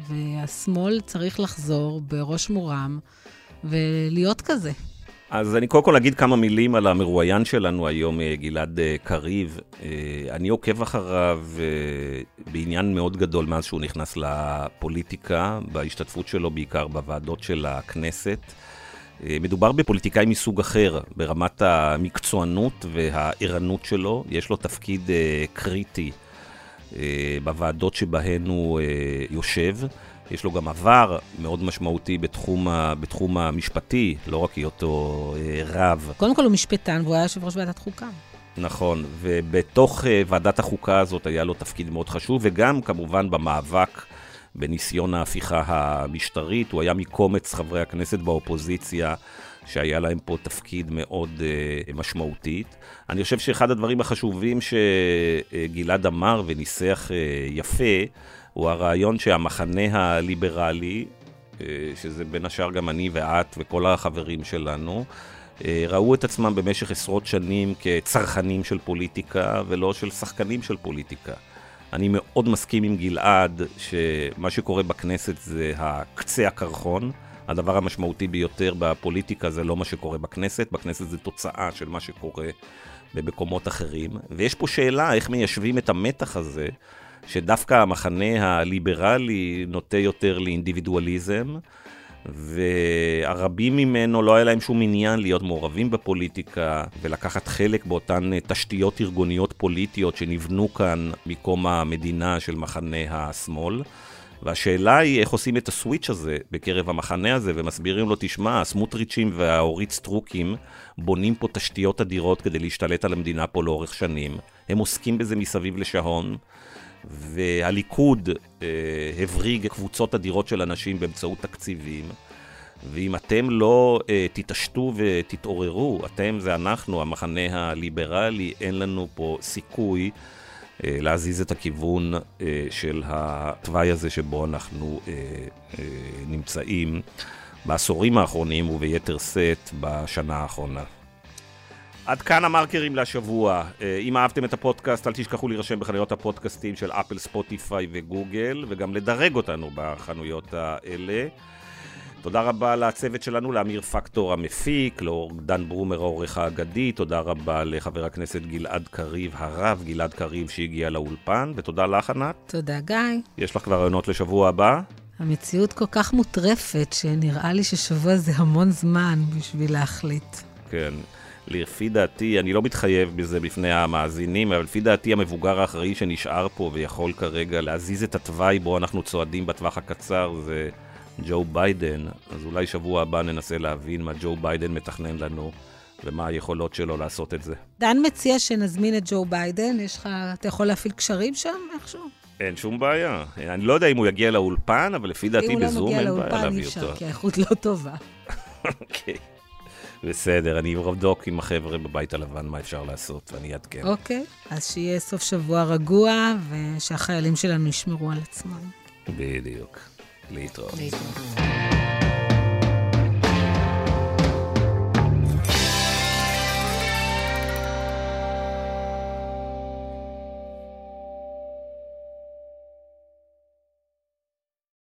והשמאל צריך לחזור בראש מורם ולהיות כזה. אז אני קודם כל אגיד כמה מילים על המרואיין שלנו היום, אה, גלעד אה, קריב. אה, אני עוקב אחריו בעניין מאוד גדול מאז שהוא נכנס לפוליטיקה, בהשתתפות שלו בעיקר בוועדות של הכנסת. מדובר בפוליטיקאי מסוג אחר, ברמת המקצוענות והערנות שלו. יש לו תפקיד קריטי בוועדות שבהן הוא יושב. יש לו גם עבר מאוד משמעותי בתחום, ה, בתחום המשפטי, לא רק היותו אה, רב. קודם כל הוא משפטן והוא היה יושב ראש ועדת חוקה. נכון, ובתוך אה, ועדת החוקה הזאת היה לו תפקיד מאוד חשוב, וגם כמובן במאבק בניסיון ההפיכה המשטרית. הוא היה מקומץ חברי הכנסת באופוזיציה. שהיה להם פה תפקיד מאוד uh, משמעותית. אני חושב שאחד הדברים החשובים שגלעד אמר וניסח uh, יפה, הוא הרעיון שהמחנה הליברלי, אה, שזה בין השאר גם אני ואת וכל החברים שלנו, אה, ראו את עצמם במשך עשרות שנים כצרכנים של פוליטיקה ולא של שחקנים של פוליטיקה. אני מאוד מסכים עם גלעד שמה שקורה בכנסת זה הקצה הקרחון. הדבר המשמעותי ביותר בפוליטיקה זה לא מה שקורה בכנסת, בכנסת זה תוצאה של מה שקורה במקומות אחרים. ויש פה שאלה איך מיישבים את המתח הזה שדווקא המחנה הליברלי נוטה יותר לאינדיבידואליזם, והרבים ממנו לא היה להם שום עניין להיות מעורבים בפוליטיקה ולקחת חלק באותן תשתיות ארגוניות פוליטיות שנבנו כאן מקום המדינה של מחנה השמאל. והשאלה היא איך עושים את הסוויץ' הזה בקרב המחנה הזה, ומסבירים לו, תשמע, הסמוטריצ'ים והאורית סטרוקים בונים פה תשתיות אדירות כדי להשתלט על המדינה פה לאורך שנים. הם עוסקים בזה מסביב לשעון. והליכוד אה, הבריג קבוצות אדירות של אנשים באמצעות תקציבים. ואם אתם לא אה, תתעשתו ותתעוררו, אתם זה אנחנו, המחנה הליברלי, אין לנו פה סיכוי אה, להזיז את הכיוון אה, של התוואי הזה שבו אנחנו אה, אה, נמצאים בעשורים האחרונים וביתר שאת בשנה האחרונה. עד כאן המרקרים להשבוע. אה, אם אהבתם את הפודקאסט, אל תשכחו להירשם בחנויות הפודקאסטים של אפל, ספוטיפיי וגוגל, וגם לדרג אותנו בחנויות האלה. תודה רבה לצוות שלנו, לאמיר פקטור המפיק, לאורגדן ברומר העורך האגדי, תודה רבה לחבר הכנסת גלעד קריב, הרב גלעד קריב שהגיע לאולפן, ותודה לך, ענת. תודה, גיא. יש לך כבר רעיונות לשבוע הבא? המציאות כל כך מוטרפת, שנראה לי ששבוע זה המון זמן בשביל להחליט. כן. לפי דעתי, אני לא מתחייב בזה בפני המאזינים, אבל לפי דעתי המבוגר האחראי שנשאר פה ויכול כרגע להזיז את התוואי בו אנחנו צועדים בטווח הקצר זה ג'ו ביידן. אז אולי שבוע הבא ננסה להבין מה ג'ו ביידן מתכנן לנו. ומה היכולות שלו לעשות את זה. דן מציע שנזמין את ג'ו ביידן, יש לך, אתה יכול להפעיל קשרים שם איכשהו? אין שום בעיה. אני לא יודע אם הוא יגיע לאולפן, אבל לפי דעתי בזום אין בעיה להביא אותו. אם הוא לא מגיע לאולפן, אי אפשר, כי האיכות לא טובה. [LAUGHS] אוקיי. בסדר, אני אבדוק עם החבר'ה בבית הלבן מה אפשר לעשות, ואני אעדכן. אוקיי, אז שיהיה סוף שבוע רגוע, ושהחיילים שלנו ישמרו על עצמם. בדיוק. להתראות. להתראות.